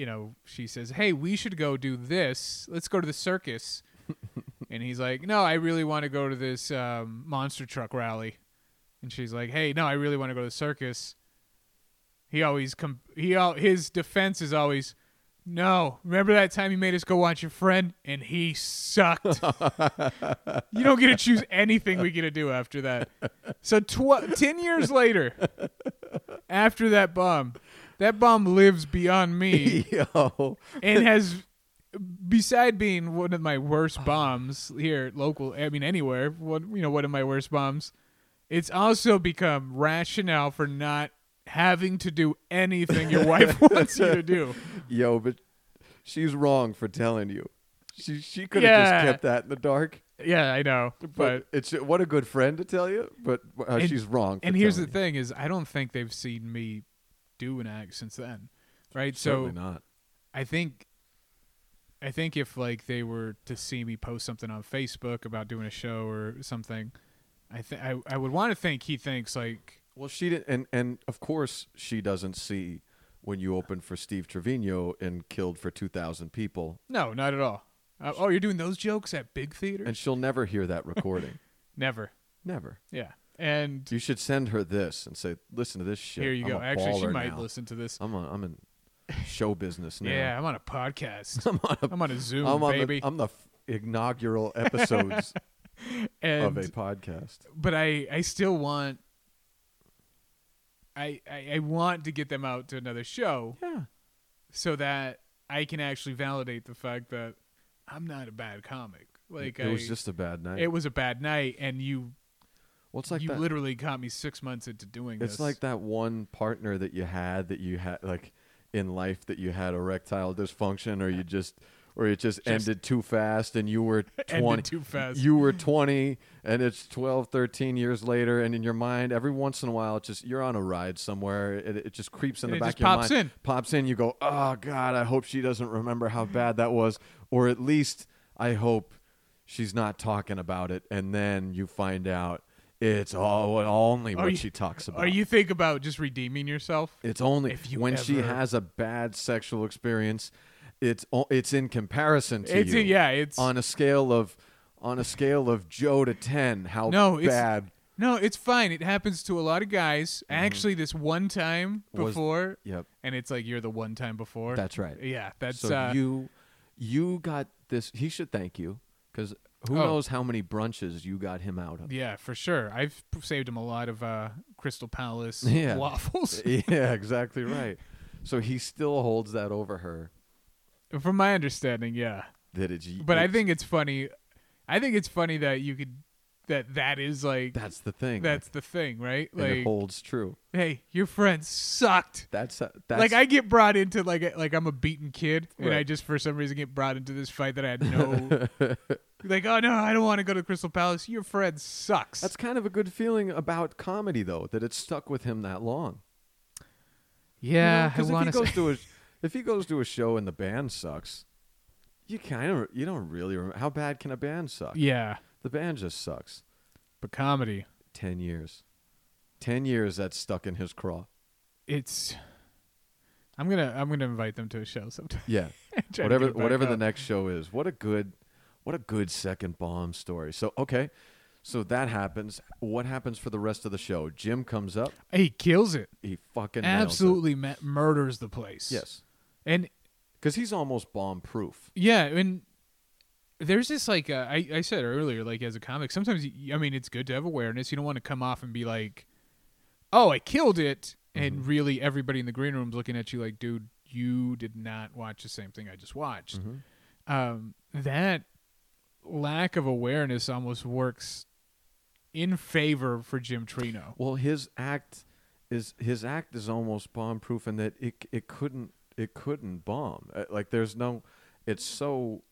you know, she says, "Hey, we should go do this. Let's go to the circus." and he's like, "No, I really want to go to this um, monster truck rally." And she's like, "Hey, no, I really want to go to the circus." He always com- he all his defense is always, "No, remember that time you made us go watch your friend and he sucked." you don't get to choose anything we get to do after that. So tw- 10 years later, after that bomb, that bomb lives beyond me Yo. and has beside being one of my worst bombs here local i mean anywhere one you know one of my worst bombs it's also become rationale for not having to do anything your wife wants you to do Yo, but she's wrong for telling you. She she could have just kept that in the dark. yeah i know But, but it's what a good friend to tell you, but uh, And- she's wrong. And here's the you. thing is i don't think they've seen me do an act since then right Certainly so not. I think I think if like they were to see me post something on Facebook about doing a show or something, I think I I would want to think he thinks like Well, she didn't, and and of course she doesn't see when you opened for Steve Trevino and killed for two thousand people, no, not at all. Uh, oh, you're doing those jokes at big theater? and she'll never hear that recording. Never. never. Yeah. And You should send her this and say, "Listen to this shit." here you I'm go. Actually, she might now. listen to this. I'm a, I'm in show business now. Yeah, I'm on a podcast. I'm on a, I'm on a Zoom, I'm on baby. the I'm the f- inaugural episodes and of a podcast. but I I still want I, I I want to get them out to another show Yeah. so that I can actually validate the fact that I'm not a bad comic. Like it I, was just a bad night. it was a bad night, and you well, it's like you that. literally got me six months into doing It's this. It's like that one partner that you had that you had like in life that you had erectile dysfunction or you just or it just, ended too fast and you were Ended 20 too fast. you were 20 and it's 12 13 years later and in your mind every once in a while it just you're on a ride somewhere it, it just creeps in And the back just of your pops mind in. pops in you go oh god i hope she doesn't remember how bad that was or at least i hope she's not talking about it and then you find out it's all only what you- she talks about Or you think about just redeeming yourself? it's only If you when she has a bad sexual experience. It's it's in comparison to It's you. yeah, it's on a scale of on a scale of Joe to ten. How No, it's- bad? no, it's fine. It happens to a lot of guys. Actually, this one time Mm-hmm. Was- before, Yep, and it's like you're the one time before. that's right. yeah, that's so uh, you you got this. He should thank you because who Oh. knows how many brunches you got him out of. Yeah, for sure. I've saved him a lot of uh, Crystal Palace Yeah. waffles. yeah, exactly right. So he still holds that over her. From my understanding, yeah. That it's. But I think it's funny. I think it's funny that you could that that is like that's the thing. that's the thing, right? and it Like, holds true. hey, your friend sucked. That's, uh, that's like I get brought into like a, like I'm a beaten kid, and I just for some reason get brought into this fight that I had no. like, oh no, I don't want to go to Crystal Palace. Your friend sucks. That's kind of a good feeling about comedy, though, that it stuck with him that long. yeah, I because if want he goes to a if he goes to a show and the band sucks, you kind of you don't really remember how bad can a band suck. Yeah, The band just sucks. but comedy, Ten years, ten years that's stuck in his craw. it's. I'm gonna I'm gonna invite them to a show sometime. Yeah, Try to whatever get it back whatever the up. next show is. What a good, what a good second bomb story. So okay, so that happens. What happens for the rest of the show? Jim comes up. He kills it. He fucking nails it. Absolutely ma- murders the place. yes, and because he's almost bomb proof. Yeah, and there's this like uh, I I said earlier, like as a comic, sometimes you, I mean it's good to have awareness. You don't want to come off and be like, "Oh, I killed it," and really everybody in the green room's looking at you like, "Dude, you did not watch the same thing I just watched." Um, that lack of awareness almost works in favor for Jim Trino. Well, his act is his act is almost bomb proof in that it it couldn't it couldn't bomb. Uh, Like there's no it's so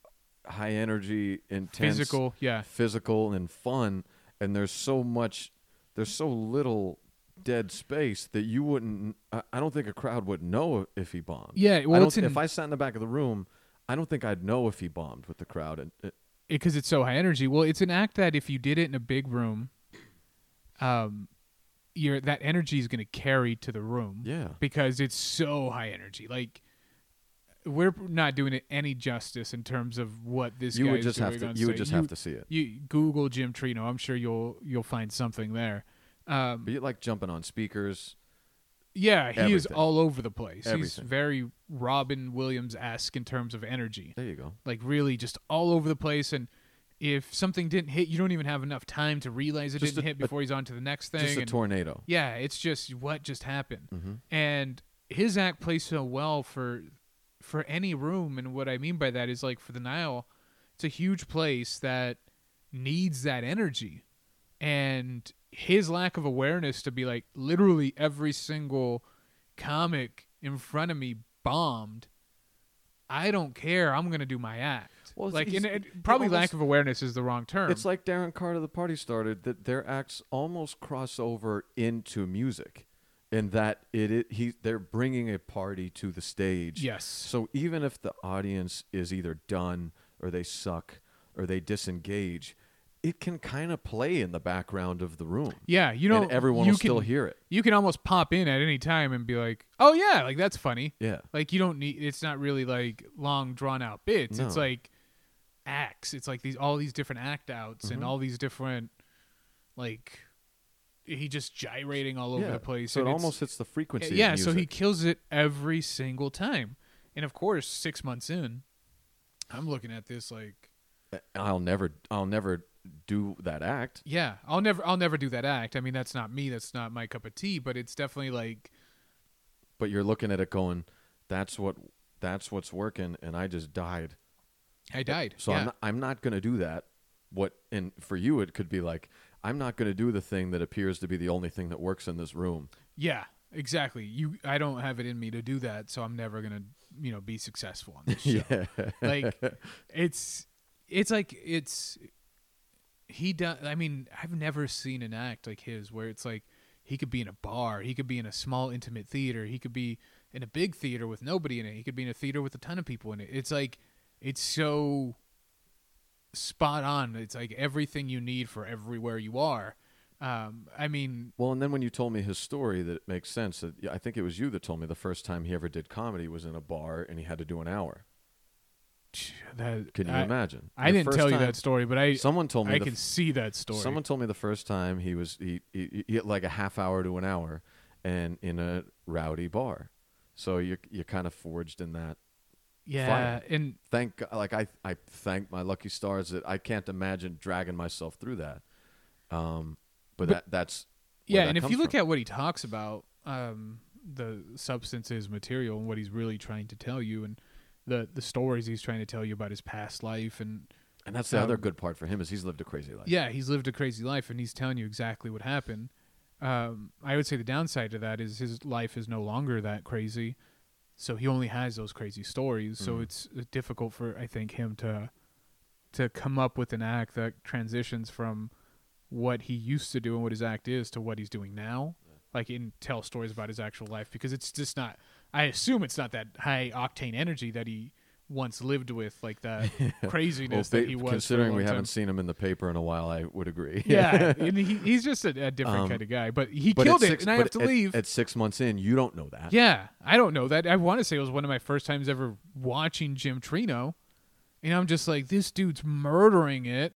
high energy, intense, Physical, yeah. physical and fun and there's so much there's so little dead space that you wouldn't. I, don't think a crowd would know if he bombed. Yeah, well, I don't, in- if I sat in the back of the room, I don't think I'd know if he bombed with the crowd. And uh, because it's so high energy. Well, it's an act that if you did it in a big room, um, your that energy is going to carry to the room. Yeah. because it's so high energy. Like we're not doing it any justice in terms of what this you guy would is just have to. You would just have to see it. You Google Jim Trino. I'm sure you'll you'll find something there. Um, But you like jumping on speakers. yeah, he is all over the place. He's very Robin Williams esque in terms of energy. There you go. like really just all over the place and if something didn't hit you don't even have enough time to realize it Just didn't a- hit a- before he's on to the next thing Just a and- tornado. yeah it's just what just happened hmm and his act plays so well for for any room and what i mean by that is like for the nile it's a huge place that needs that energy. And his lack of awareness to be like literally every single comic in front of me bombed i don't care. I'm gonna do my act. Well, like and it, probably almost- lack of awareness is the wrong term. It's like Darren Carter, the party started, that their acts almost cross over into music, in that it, it he they're bringing a party to the stage. yes So even if the audience is either done or they suck or they disengage, it can kind of play in the background of the room. yeah you know and everyone you will still hear it. you can almost pop in at any time and be like, "Oh yeah, like that's funny." Yeah. Like you don't need it's not really like long drawn out bits. It's like acts. It's like these all these different act outs and Mhm. all these different like he just gyrating all over yeah. the place. So it almost hits the frequency. yeah. So he kills it every single time. And of course, six months in, I'm looking at this like, I'll never, I'll never do that act. yeah, I'll never, I'll never do that act. I mean, that's not me. That's not my cup of tea. But it's definitely like, But you're looking at it going, that's what, that's what's working, and I just died. I died. So yeah. I'm not, I'm not going to do that. What and for you it could be like I'm not going to do the thing that appears to be the only thing that works in this room. Yeah, exactly. You, I don't have it in me to do that, so I'm never gonna, you know, be successful on this show. yeah. Like, it's, it's like it's, he does. I mean, I've never seen an act like his where it's like he could be in a bar, he could be in a small intimate theater, he could be in a big theater with nobody in it, he could be in a theater with a ton of people in it. It's like, it's so spot on. It's like everything you need for everywhere you are. Um, I mean, Well, and then when you told me his story, that it makes sense. That I think it was you that told me the first time he ever did comedy was in a bar and he had to do an hour. that Can you I, imagine? I The didn't tell you that story, but I Someone told me I the can see that story. Someone told me the first time he was he, he, he had like a half hour to an hour, and in a rowdy bar. So you you kind of forged in that. Yeah, fire. and Thank God- like I I thank my lucky stars that I can't imagine dragging myself through that. Um, but, But- that that's yeah, and if you look at what he talks about, um, the substances, material, and what he's really trying to tell you, and the the stories he's trying to tell you about his past life, and and that's the other um, good part for him is he's lived a crazy life. yeah, he's lived a crazy life, and he's telling you exactly what happened. Um, I would say the downside to that is his life is no longer that crazy, so he only has those crazy stories. So Mhm. it's uh, difficult for I think him to to come up with an act that transitions from what he used to do and what his act is to what he's doing now. Like and tell stories about his actual life because it's just not. I assume it's not that high octane energy that he once lived with, like that Well, craziness ba- that he was. considering we long haven't seen him in the paper in a while, I would agree. Yeah, and he, he's just a, a different Um, kind of guy. But he But killed it, six- and I have to at- leave. At six months in, you don't know that. yeah, I don't know that. I want to say it was one of my first times ever watching Jim Trino, and I'm just like, this dude's murdering it,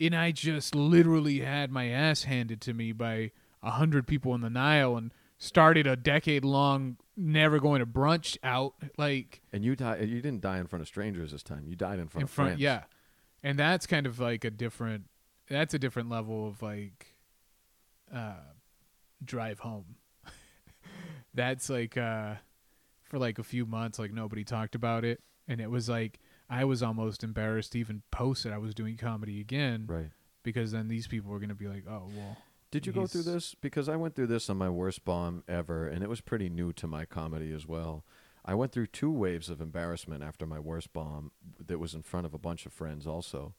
and I just literally had my ass handed to me by a hundred people in the Nile, and started a decade long never going to brunch out like And you die. You didn't die in front of strangers this time. You died in front in of front friends. yeah and that's kind of like a different that's a different level of like uh drive home that's like uh for like a few months like nobody talked about it and it was like i was almost embarrassed to even post that i was doing comedy again Right. because then these people were going to be like oh well Did you go through this? Because I went through this on my worst bomb ever, and it was pretty new to my comedy as well. I went through two waves of embarrassment after my worst bomb that was in front of a bunch of friends also.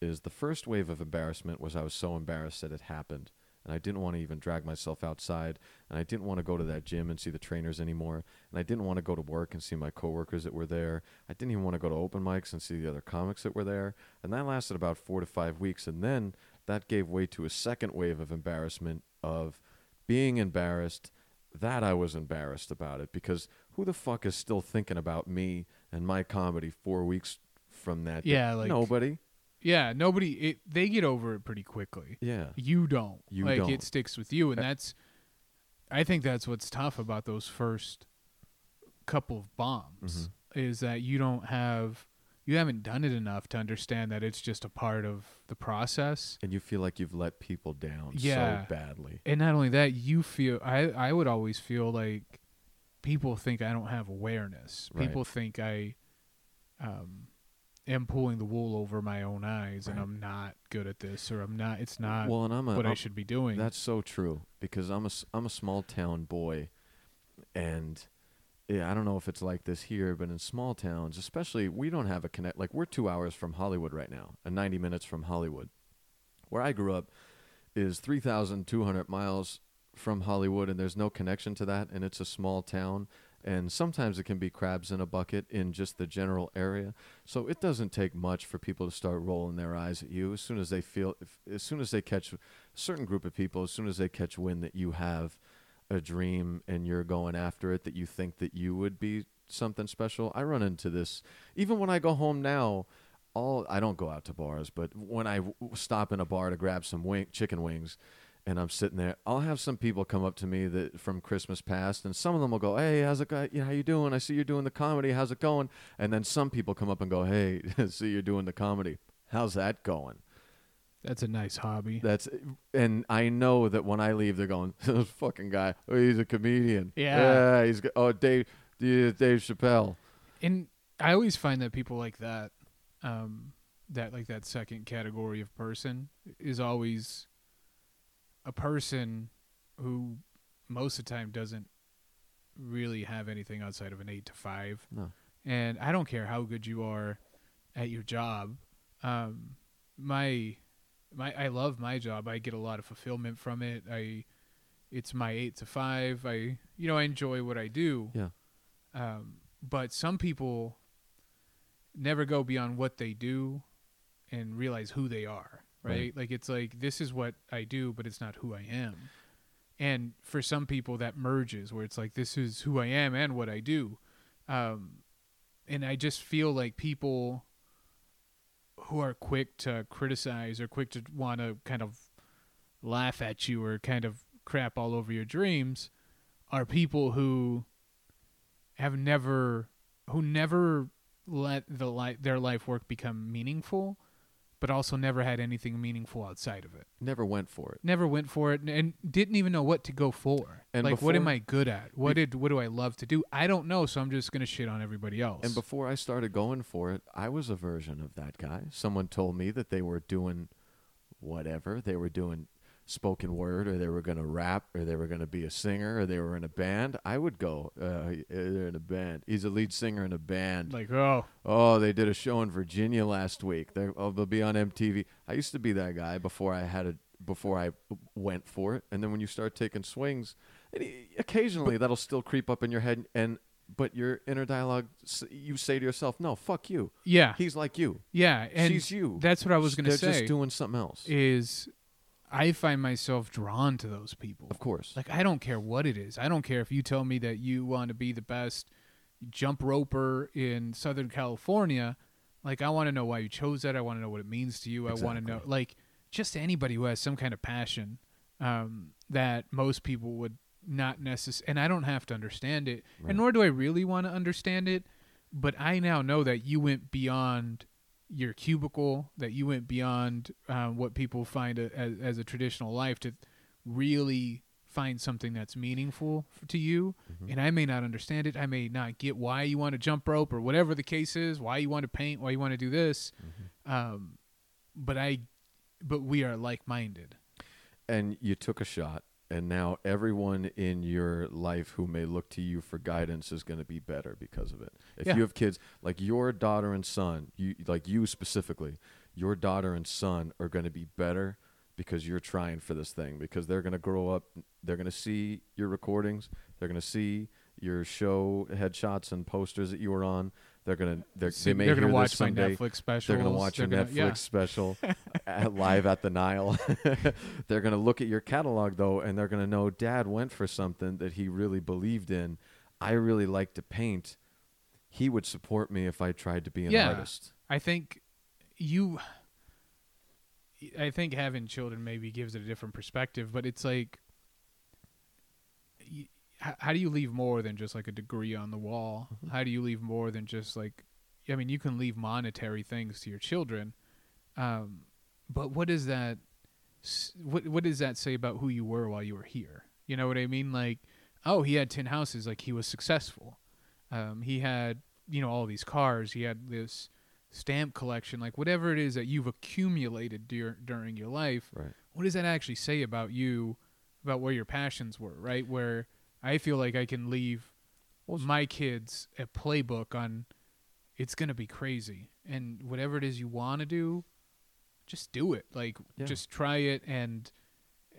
Is the first wave of embarrassment was I was so embarrassed that it happened and I didn't want to even drag myself outside, and I didn't want to go to that gym and see the trainers anymore, and I didn't want to go to work and see my coworkers that were there. I didn't even want to go to open mics and see the other comics that were there, and that lasted about four to five weeks, and then that gave way to a second wave of embarrassment of being embarrassed that I was embarrassed about it because who the fuck is still thinking about me and my comedy four weeks from that? day? Yeah, like- nobody. Yeah, nobody. It, they get over it pretty quickly. Yeah, You don't. You like don't. it sticks with you, and that's. I think that's what's tough about those first couple of bombs Mhm. is that you don't have, you haven't done it enough to understand that it's just a part of the process. and you feel like you've let people down Yeah. so badly. And not only that, you feel. I I would always feel like people think I don't have awareness. Right. People think I, um, am pulling the wool over my own eyes, and I'm not good at this, or I'm not. It's not well, and I'm a what I I'm- should be doing. That's so true because I'm a I'm a small town boy, and yeah, I don't know if it's like this here, but in small towns, especially, we don't have a connect. Like we're two hours from Hollywood right now, and 90 minutes from Hollywood. Where I grew up is 3,200 miles from Hollywood, and there's no connection to that, and it's a small town. And sometimes it can be crabs in a bucket in just the general area. So it doesn't take much for people to start rolling their eyes at you as soon as they feel, as soon as they catch a certain group of people, as soon as they catch wind that you have a dream and you're going after it, that you think that you would be something special. I run into this even when I go home now. All I don't go out to bars, but when I w- stop in a bar to grab some wing, chicken wings, and I'm sitting there, I'll have some people come up to me that from Christmas past, and some of them will go, "Hey, how's it go? You know, how you doing? I see you're doing the comedy. How's it going?" And then some people come up and go, "Hey, see you're doing the comedy. How's that going?" That's a nice hobby. That's and I know that when I leave, they're going, "This fucking guy, oh, he's a comedian. Yeah. yeah, he's oh Dave, Dave Chappelle. and I always find that people like that, um, that like that second category of person is always a person who most of the time doesn't really have anything outside of an eight to five. No, And I don't care how good you are at your job. Um, my my I love my job. I get a lot of fulfillment from it. I it's my eight to five. I you know I enjoy what I do. yeah, Um, but some people never go beyond what they do and realize who they are, right? Right. Like it's like this is what I do, but it's not who I am. And for some people that merges where it's like this is who I am and what I do. Um, and I just feel like people who are quick to criticize or quick to want to kind of laugh at you or kind of crap all over your dreams are people who have never who never let the li- their life work become meaningful but also never had anything meaningful outside of it never went for it. never went for it and, and didn't even know what to go for And like what am i good at what did what do i love to do i don't know so i'm just gonna shit on everybody else And before I started going for it, I was a version of that guy. Someone told me that they were doing whatever. They were doing spoken word, or they were going to rap, or they were going to be a singer, or they were in a band. I would go, uh, they're in a band. He's a lead singer in a band. like oh Oh, they did a show in Virginia last week. They're, oh, they'll be on MTV. I used to be that guy before I had a before I went for it. And then when you start taking swings, and occasionally that'll still creep up in your head. And but your inner dialogue, you say to yourself, "No, fuck you. yeah He's like you. yeah and She's you. that's what i was gonna They're say just doing something else. is i find myself drawn to those people of course. Like I don't care what it is. I don't care if you tell me that you want to be the best jump roper in Southern California. Like I want to know why you chose that. I want to know what it means to you. I want to know like just anybody who has some kind of passion um, that most people would not necessarily. And I don't have to understand it, Right. and nor do I really want to understand it. But I now know that you went beyond your cubicle, that you went beyond um, what people find a, as, as a traditional life to really find something that's meaningful to you. Mm-hmm. And I may not understand it. I may not get why you want to jump rope or whatever the case is, why you want to paint, why you want to do this. Mm-hmm. Um, but I, but we are like minded. and you took a shot and now everyone in your life who may look to you for guidance is going to be better because of it if Yeah. you have kids like your daughter and son you like you specifically your daughter and son are going to be better because you're trying for this thing because they're going to grow up they're going to see your recordings they're going to see your show headshots and posters that you were on they're going to they're, they may they're gonna watch someday my Netflix special. they're going to watch They're your gonna- Netflix yeah. special at, live at the Nile. they're going to look at your catalog though, and they're going to know Dad went for something that he really believed in. I really like to paint. He would support me if I tried to be an Yeah. artist. I think you. I think having children maybe gives it a different perspective, but it's like, h- how do you leave more than just like a degree on the wall? Mm-hmm. How do you leave more than just like, I mean, you can leave monetary things to your children, um, but what does that, what what does that say about who you were while you were here? You know what I mean? Like, oh, he had ten houses, like he was successful. Um, he had you know all these cars. He had this stamp collection, like whatever it is that you've accumulated dur- during your life. Right. What does that actually say about you, about where your passions were? Right, where I feel like I can leave my kids a playbook on. It's gonna be crazy, and whatever it is you want to do, just do it. Like, Yeah. just try it, and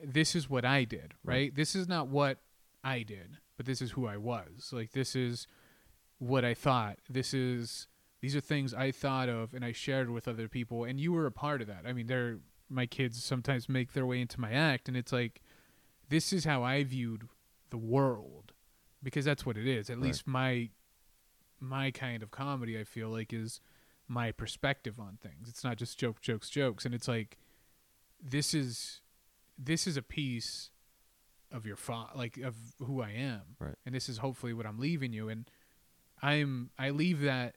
this is what I did. Right. right? This is not what I did, but this is who I was. Like, this is what I thought. This is these are things I thought of and I shared with other people and you were a part of that. I mean, they're my kids sometimes make their way into my act and it's like this is how I viewed the world because that's what it is. At Right. least my my kind of comedy I feel like is my perspective on things. It's not just joke jokes jokes and it's like this is this is a piece of your fa- like of who I am. Right. And this is hopefully what I'm leaving you and I'm I leave that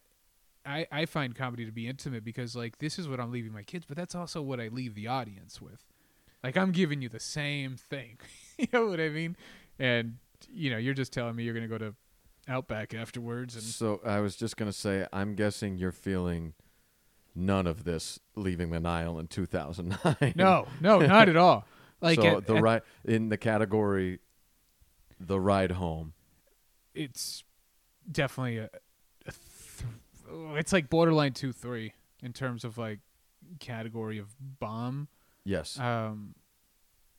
I I find comedy to be intimate because like this is what I'm leaving my kids, but that's also what I leave the audience with. Like I'm giving you the same thing. you know what I mean? And you know, you're just telling me you're going to go to Outback afterwards and So I was just going to say, I'm guessing you're feeling none of this leaving the Nile in 2009. No, no, not at all. Like so at- the ride in the category, the ride home. it's definitely a, a th- it's like borderline 2-3 in terms of like category of bomb. Yes, Um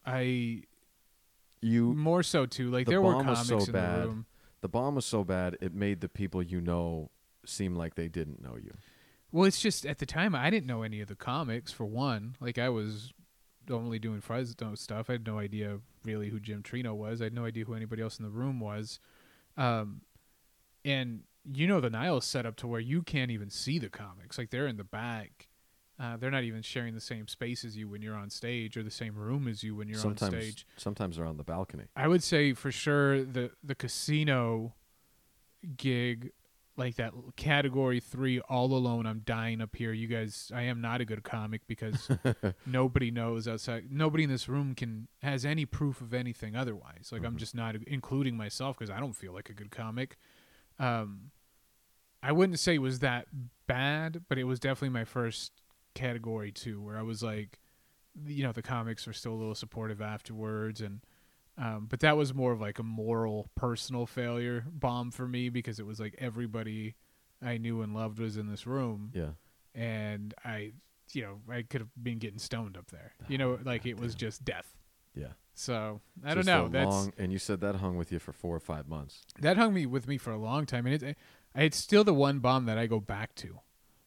I you. more so too. Like the there were bomb was comics so in bad. the room. The bomb was so bad it made the people you know seem like they didn't know you. Well, it's just at the time I didn't know any of the comics for one. Like I was only doing Fresno stuff. I had no idea really who Jim Trino was. I had no idea who anybody else in the room was. Um, and you know the Nile's set up to where you can't even see the comics. Like they're in the back. Uh, they're not even sharing the same space as you when you're on stage or the same room as you when you're sometimes, on stage. sometimes they're on the balcony. I would say for sure the the casino gig, like that category three, all alone. I'm dying up here. You guys, I am not a good comic because nobody knows outside. Nobody in this room can has any proof of anything otherwise. Like I'm just not, including myself, because I don't feel like a good comic. Um, I wouldn't say it was that bad, but it was definitely my first category too, where I was like, you know, the comics were still a little supportive afterwards, and um, but that was more of like a moral, personal failure bomb for me because it was like everybody I knew and loved was in this room, Yeah. and I, you know, I could have been getting stoned up there. You know, like it was just death. Yeah. So I Just don't know. That's long, and you said that hung with you for four or five months. that hung me with me for a long time, and it, it's still the one bomb that I go back to,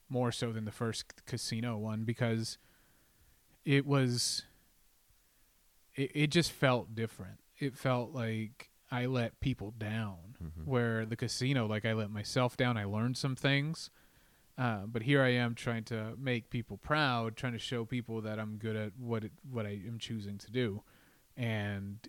more so than the first casino one because it was. It it just felt different. It felt like I let people down, Mm-hmm. where the casino, like I let myself down. I learned some things, uh, but here I am trying to make people proud, trying to show people that I'm good at what it, what I am choosing to do, and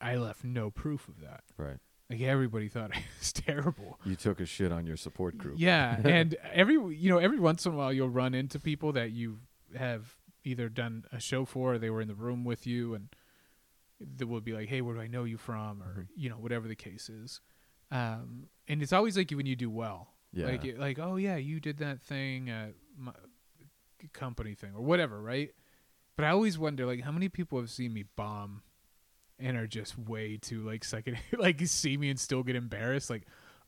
I left no proof of that. Right. Like everybody thought I was terrible. You took a shit on your support group. Yeah, and every you know every once in a while you'll run into people that you have either done a show for, or they were in the room with you, and they will be like, "Hey, where do I know you from?" or Mhm. you know whatever the case is. Um, and it's always like when you do well, Yeah. like it- like oh yeah, you did that thing at my company thing or whatever, right? But I always wonder like how many people have seen me bomb and are just way too like second like see me and still get embarrassed like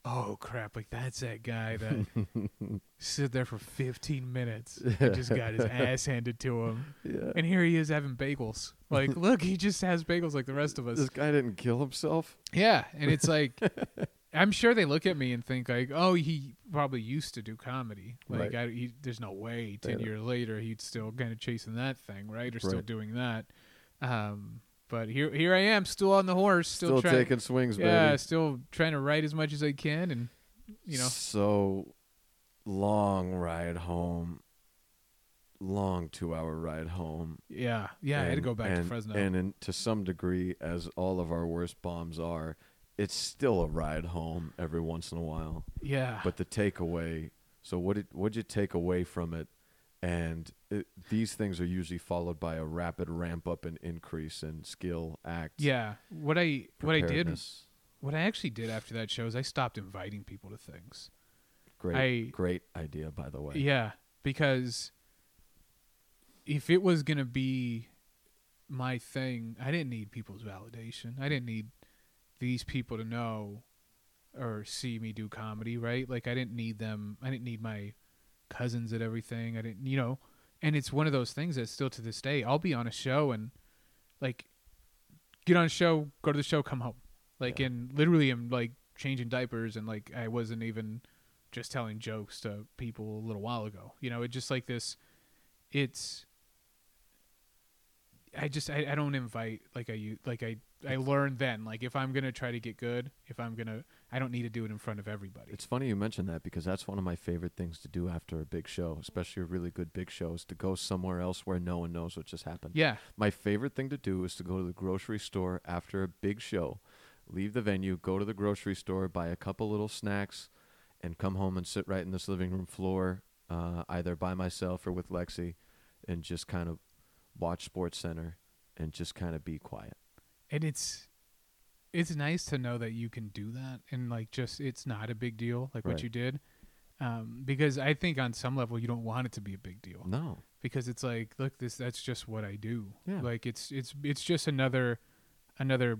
oh crap, like that's that guy that stood there for 15 minutes and just got his ass handed to him. Yeah. And here he is having bagels. Like, look, he just has bagels like the rest of us. This guy didn't kill himself. Yeah, and it's like I'm sure they look at me and think like, "Oh, he probably used to do comedy. Like, Right. I, he, there's no way ten Yeah. years later he'd still kind of chasing that thing, right? Or still doing that." Um, but here, here I am, still on the horse, still, Still trying, taking swings, yeah, baby. still trying to write as much as I can, and you know, So long ride home. Long two hour ride home. yeah, yeah. I had to go back and, to Fresno. And in, to some degree, as all of our worst bombs are, it's still a ride home every once in a while. yeah, But the takeaway. So what did what did you take away from it? And it, these things are usually followed by a rapid ramp up and increase in skill, act, yeah. What I what I did, what I actually did after that show is I stopped inviting people to things. Great, I- great idea, by the way. Yeah, because if it was gonna be my thing, I didn't need people's validation. I didn't need these people to know or see me do comedy, right? Like I didn't need them. I didn't need my cousins at everything. I didn't, you know. And it's one of those things that still to this day, I'll be on a show and like get on a show, go to the show, come home. Like Yeah. and literally I'm like changing diapers and like I wasn't even just telling jokes to people a little while ago. You know, it just like this it's I just I, I don't invite like I like I I learned then like if I'm gonna try to get good if I'm gonna I don't need to do it in front of everybody. It's funny you mentioned that because that's one of my favorite things to do after a big show, especially a really good big show, is to go somewhere else where no one knows what just happened. yeah, My favorite thing to do is to go to the grocery store after a big show, leave the venue, go to the grocery store, buy a couple little snacks, and come home and sit right in this living room floor, uh, either by myself or with Lexi, and just kind of watch Sports Center and just kind of be quiet. and it's it's nice to know that you can do that and like just it's not a big deal like Right. what you did um, because I think on some level you don't want it to be a big deal No. because it's like look this that's just what I do Yeah. like it's it's it's just another another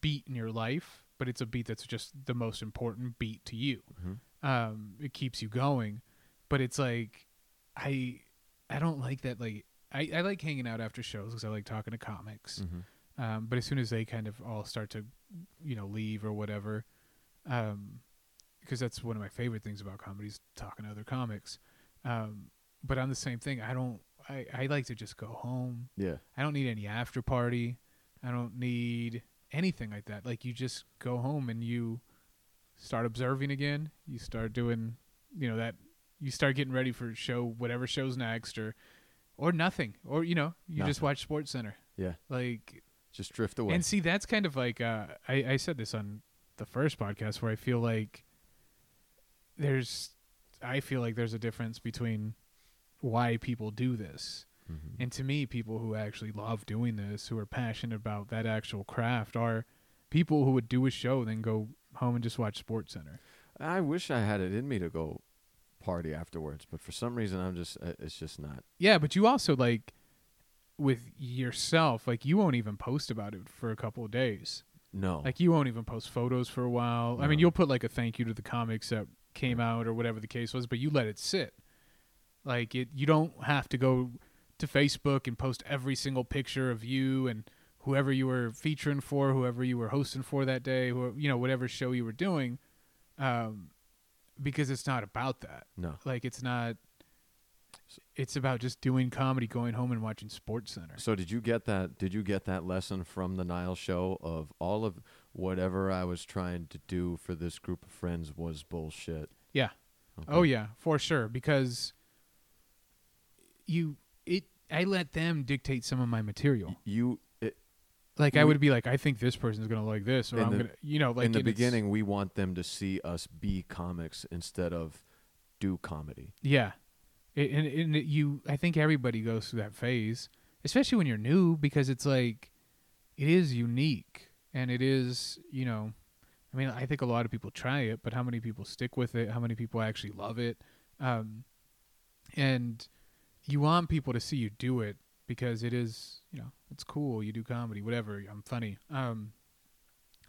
beat in your life but it's a beat that's just the most important beat to you Mhm. um it keeps you going but it's like I I don't like that like I, I like hanging out after shows because I like talking to comics Mhm. Um, but as soon as they kind of all start to, you know, leave or whatever, um, because that's one of my favorite things about comedies, talking to other comics. Um, but on the same thing, I don't. I, I like to just go home. Yeah. I don't need any after party. I don't need anything like that. Like you just go home and you start observing again. You start doing, you know, that. You start getting ready for show whatever shows next, or or nothing, or you know, you just watch Sports Center. Yeah. Like Just drift away. and see, that's kind of like uh, I, I said this on the first podcast where I feel like there's, I feel like there's a difference between why people do this, Mhm. and to me, people who actually love doing this, who are passionate about that actual craft, are people who would do a show then go home and just watch Sports Center. I wish I had it in me to go party afterwards, but for some reason I'm just uh, it's just not. Yeah, but you also like with yourself, like you won't even post about it for a couple of days. No. Like you won't even post photos for a while. I mean, you'll put like a thank you to the comics that came out or whatever the case was, but you let it sit. Like it, you don't have to go to Facebook and post every single picture of you and whoever you were featuring for, whoever you were hosting for that day, or you know whatever show you were doing, um, because it's not about that. no. Like it's not. It's about just doing comedy, going home and watching Sports Center. So did you get that? Did you get that lesson from the Nile show of all of whatever I was trying to do for this group of friends was bullshit? Yeah. Okay. Oh yeah, for sure. Because you it I let them dictate some of my material. You it, Like I would be like, I think this person's gonna like this, or I'm the- gonna you know, like in the beginning we want them to see us be comics instead of do comedy. Yeah. It, and, and it, you I think everybody goes through that phase. Especially when you're new, because it's like it is unique and it is, you know I mean, I think a lot of people try it, but how many people stick with it? How many people actually love it? Um, and you want people to see you do it because it is, you know, it's cool. You do comedy, whatever. I'm funny. Um,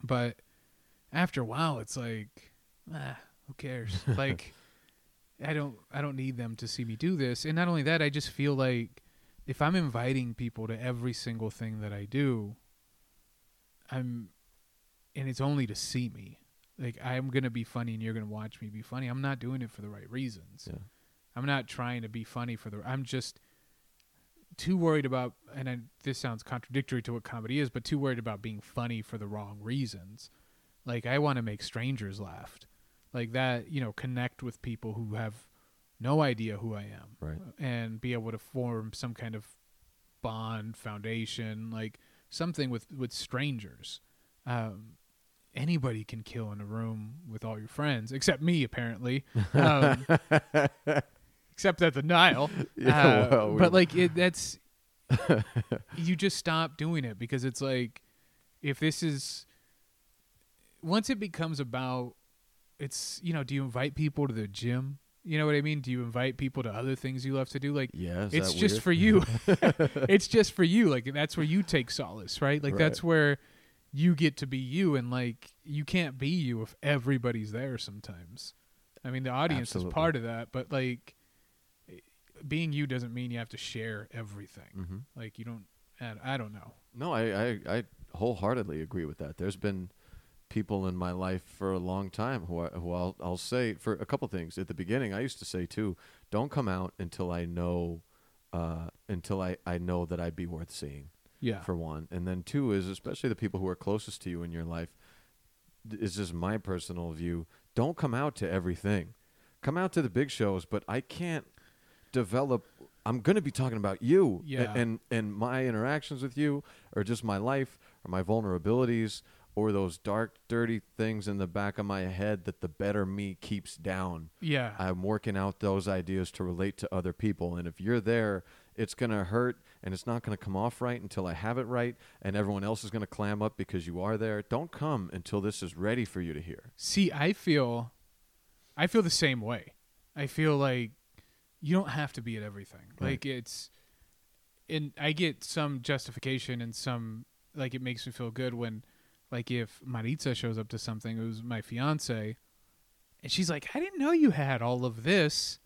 but after a while, it's like ah, who cares? like, I don't, I don't need them to see me do this. And not only that, I just feel like if I'm inviting people to every single thing that I do, I'm, and it's only to see me. Like I'm gonna be funny, and you're gonna watch me be funny. I'm not doing it for the right reasons. Yeah. I'm not trying to be funny for the. I'm just too worried about, and I, this sounds contradictory to what comedy is, but too worried about being funny for the wrong reasons. Like I want to make strangers laugh, like that. You know, connect with people who have no idea who I am, Right. and be able to form some kind of bond, foundation, like something with with strangers. Um, anybody can kill in a room with all your friends, except me, apparently. Um, except at the Nile. Yeah, Uh, well, we- but like it, that's you just stop doing it because it's like if this is once it becomes about it's you know do you invite people to the gym you know what i mean do you invite people to other things you love to do like Yeah, it's just weird? for you it's just for you like that's where you take solace right like Right. that's where you get to be you and like you can't be you if everybody's there sometimes i mean the audience Absolutely. is part of that but like being you doesn't mean you have to share everything Mhm. like you don't I, I don't know No, I, I I wholeheartedly agree with that. There's been people in my life for a long time who I, who I'll I'll say for a couple things. At the beginning, I used to say too, don't come out until I know uh, until I, I know that I'd be worth seeing. yeah For one, and then two is especially the people who are closest to you in your life. Is just my personal view. Don't come out to everything. Come out to the big shows, but I can't develop I'm going to be talking about you Yeah. and and my interactions with you or just my life or my vulnerabilities or those dark dirty things in the back of my head that the better me keeps down. yeah I'm working out those ideas to relate to other people and if you're there it's going to hurt and it's not going to come off right until I have it right and everyone else is going to clam up because you are there. Don't come until this is ready for you to hear. See, I feel, I feel the same way. I feel like you don't have to be at everything. Right. Like it's, and I get some justification and some like it makes me feel good when, like if Maritza shows up to something, who's my fiance, and she's like, I didn't know you had all of this,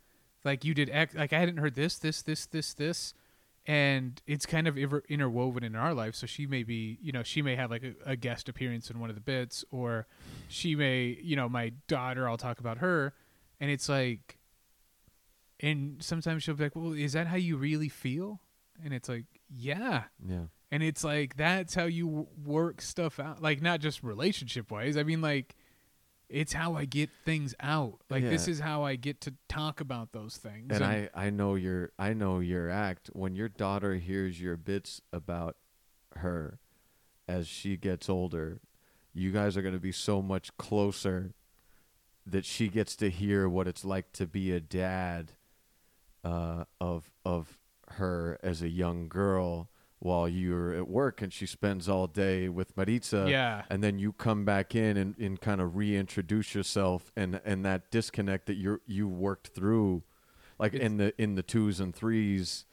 like you did, X, like I hadn't heard this, this, this, this, this. And it's kind of inter- interwoven in our life. So she may be, you know, she may have like a, a guest appearance in one of the bits, or she may, you know, my daughter, I'll talk about her. And it's like, and sometimes she'll be like, well, is that how you really feel? And it's like, yeah. Yeah. And it's like, that's how you work stuff out. Like, not just relationship wise. I mean, like, it's how I get things out. Like, this is how I get to talk about those things. And I, I know your I know your act when your daughter hears your bits about her as she gets older you guys are going to be so much closer that she gets to hear what it's like to be a dad uh, of of her as a young girl while you're at work and she spends all day with Maritza Yeah. and then you come back in and, and kind of reintroduce yourself and and that disconnect that you you worked through like in the in the twos and threes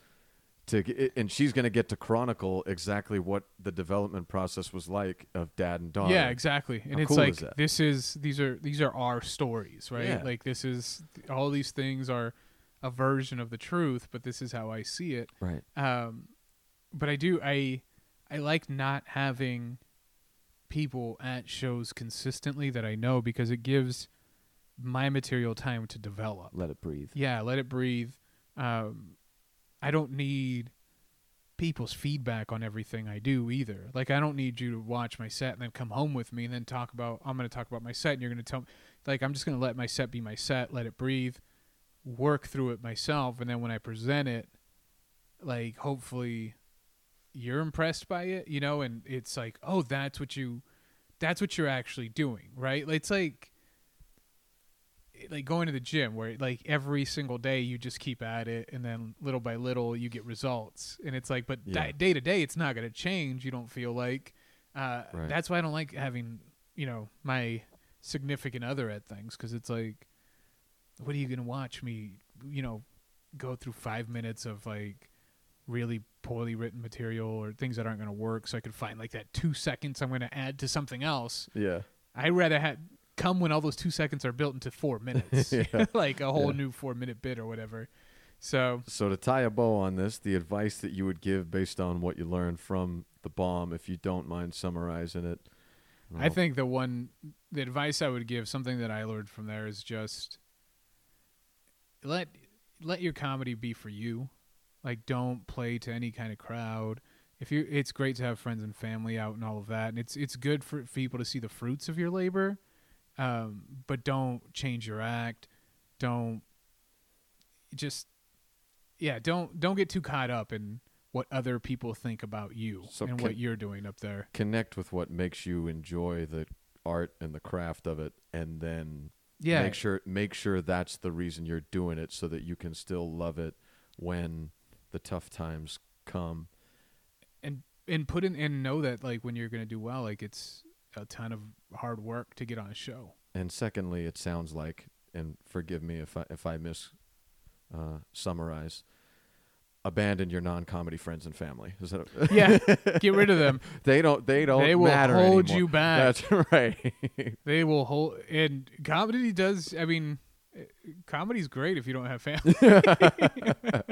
to and she's going to get to chronicle exactly what the development process was like of dad and daughter Yeah, exactly. And How it's cool like is this is these are these are our stories, right? Yeah. Like this is all these things are a version of the truth, but this is how I see it. right Um, but I do I I like not having people at shows consistently that I know because it gives my material time to develop. let it breathe Yeah, let it breathe. Um, I don't need people's feedback on everything I do either. Like I don't need you to watch my set and then come home with me and then talk about I'm going to talk about my set and you're going to tell me like I'm just going to let my set be my set, let it breathe, work through it myself and then when I present it like hopefully you're impressed by it, you know, and it's like, "Oh, that's what you that's what you're actually doing." Right? It's like like going to the gym where like every single day you just keep at it and then little by little you get results and it's like but Yeah. di- day to day it's not going to change you don't feel like uh, Right. that's why i don't like having you know my significant other at things because it's like what are you going to watch me you know go through five minutes of like really poorly written material or things that aren't going to work so i could find like that two seconds i'm going to add to something else yeah I rather have come when all those two seconds are built into four minutes, like a whole Yeah. new four minute bit or whatever. So So to tie a bow on this, the advice that you would give based on what you learned from the bomb, if you don't mind summarizing it. I think the one the advice I would give, something that I learned from there is just let let your comedy be for you. Like don't play to any kind of crowd. If you it's great to have friends and family out and all of that. And it's it's good for, for people to see the fruits of your labor. Um, but don't change your act. Don't just yeah, don't don't get too caught up in what other people think about you So and can- what you're doing up there. connect with what makes you enjoy the art and the craft of it, and then Yeah. make sure make sure that's the reason you're doing it, so that you can still love it when the tough times come. and and put in and know that like when you're gonna do well, like it's a ton of hard work to get on a show. And secondly, it sounds like, and forgive me if I if I miss uh, summarize, abandon your non-comedy friends and family. Is that Yeah, get rid of them. they don't they don't They will matter hold anymore. you back. That's right. They will hold. And comedy does. I mean, comedy's great if you don't have family.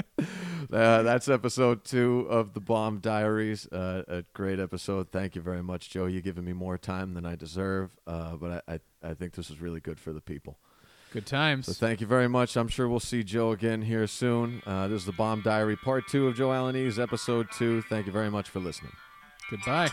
Uh, that's episode two of the Bomb Diaries. Uh, a great episode. Thank you very much, Joe. You've given me more time than I deserve, uh, but I, I, I think this is really good for the people. Good times. So thank you very much. I'm sure we'll see Joe again here soon. Uh, this is the Bomb Diary, part two of Joe Alaniz, episode two. Thank you very much for listening. Goodbye.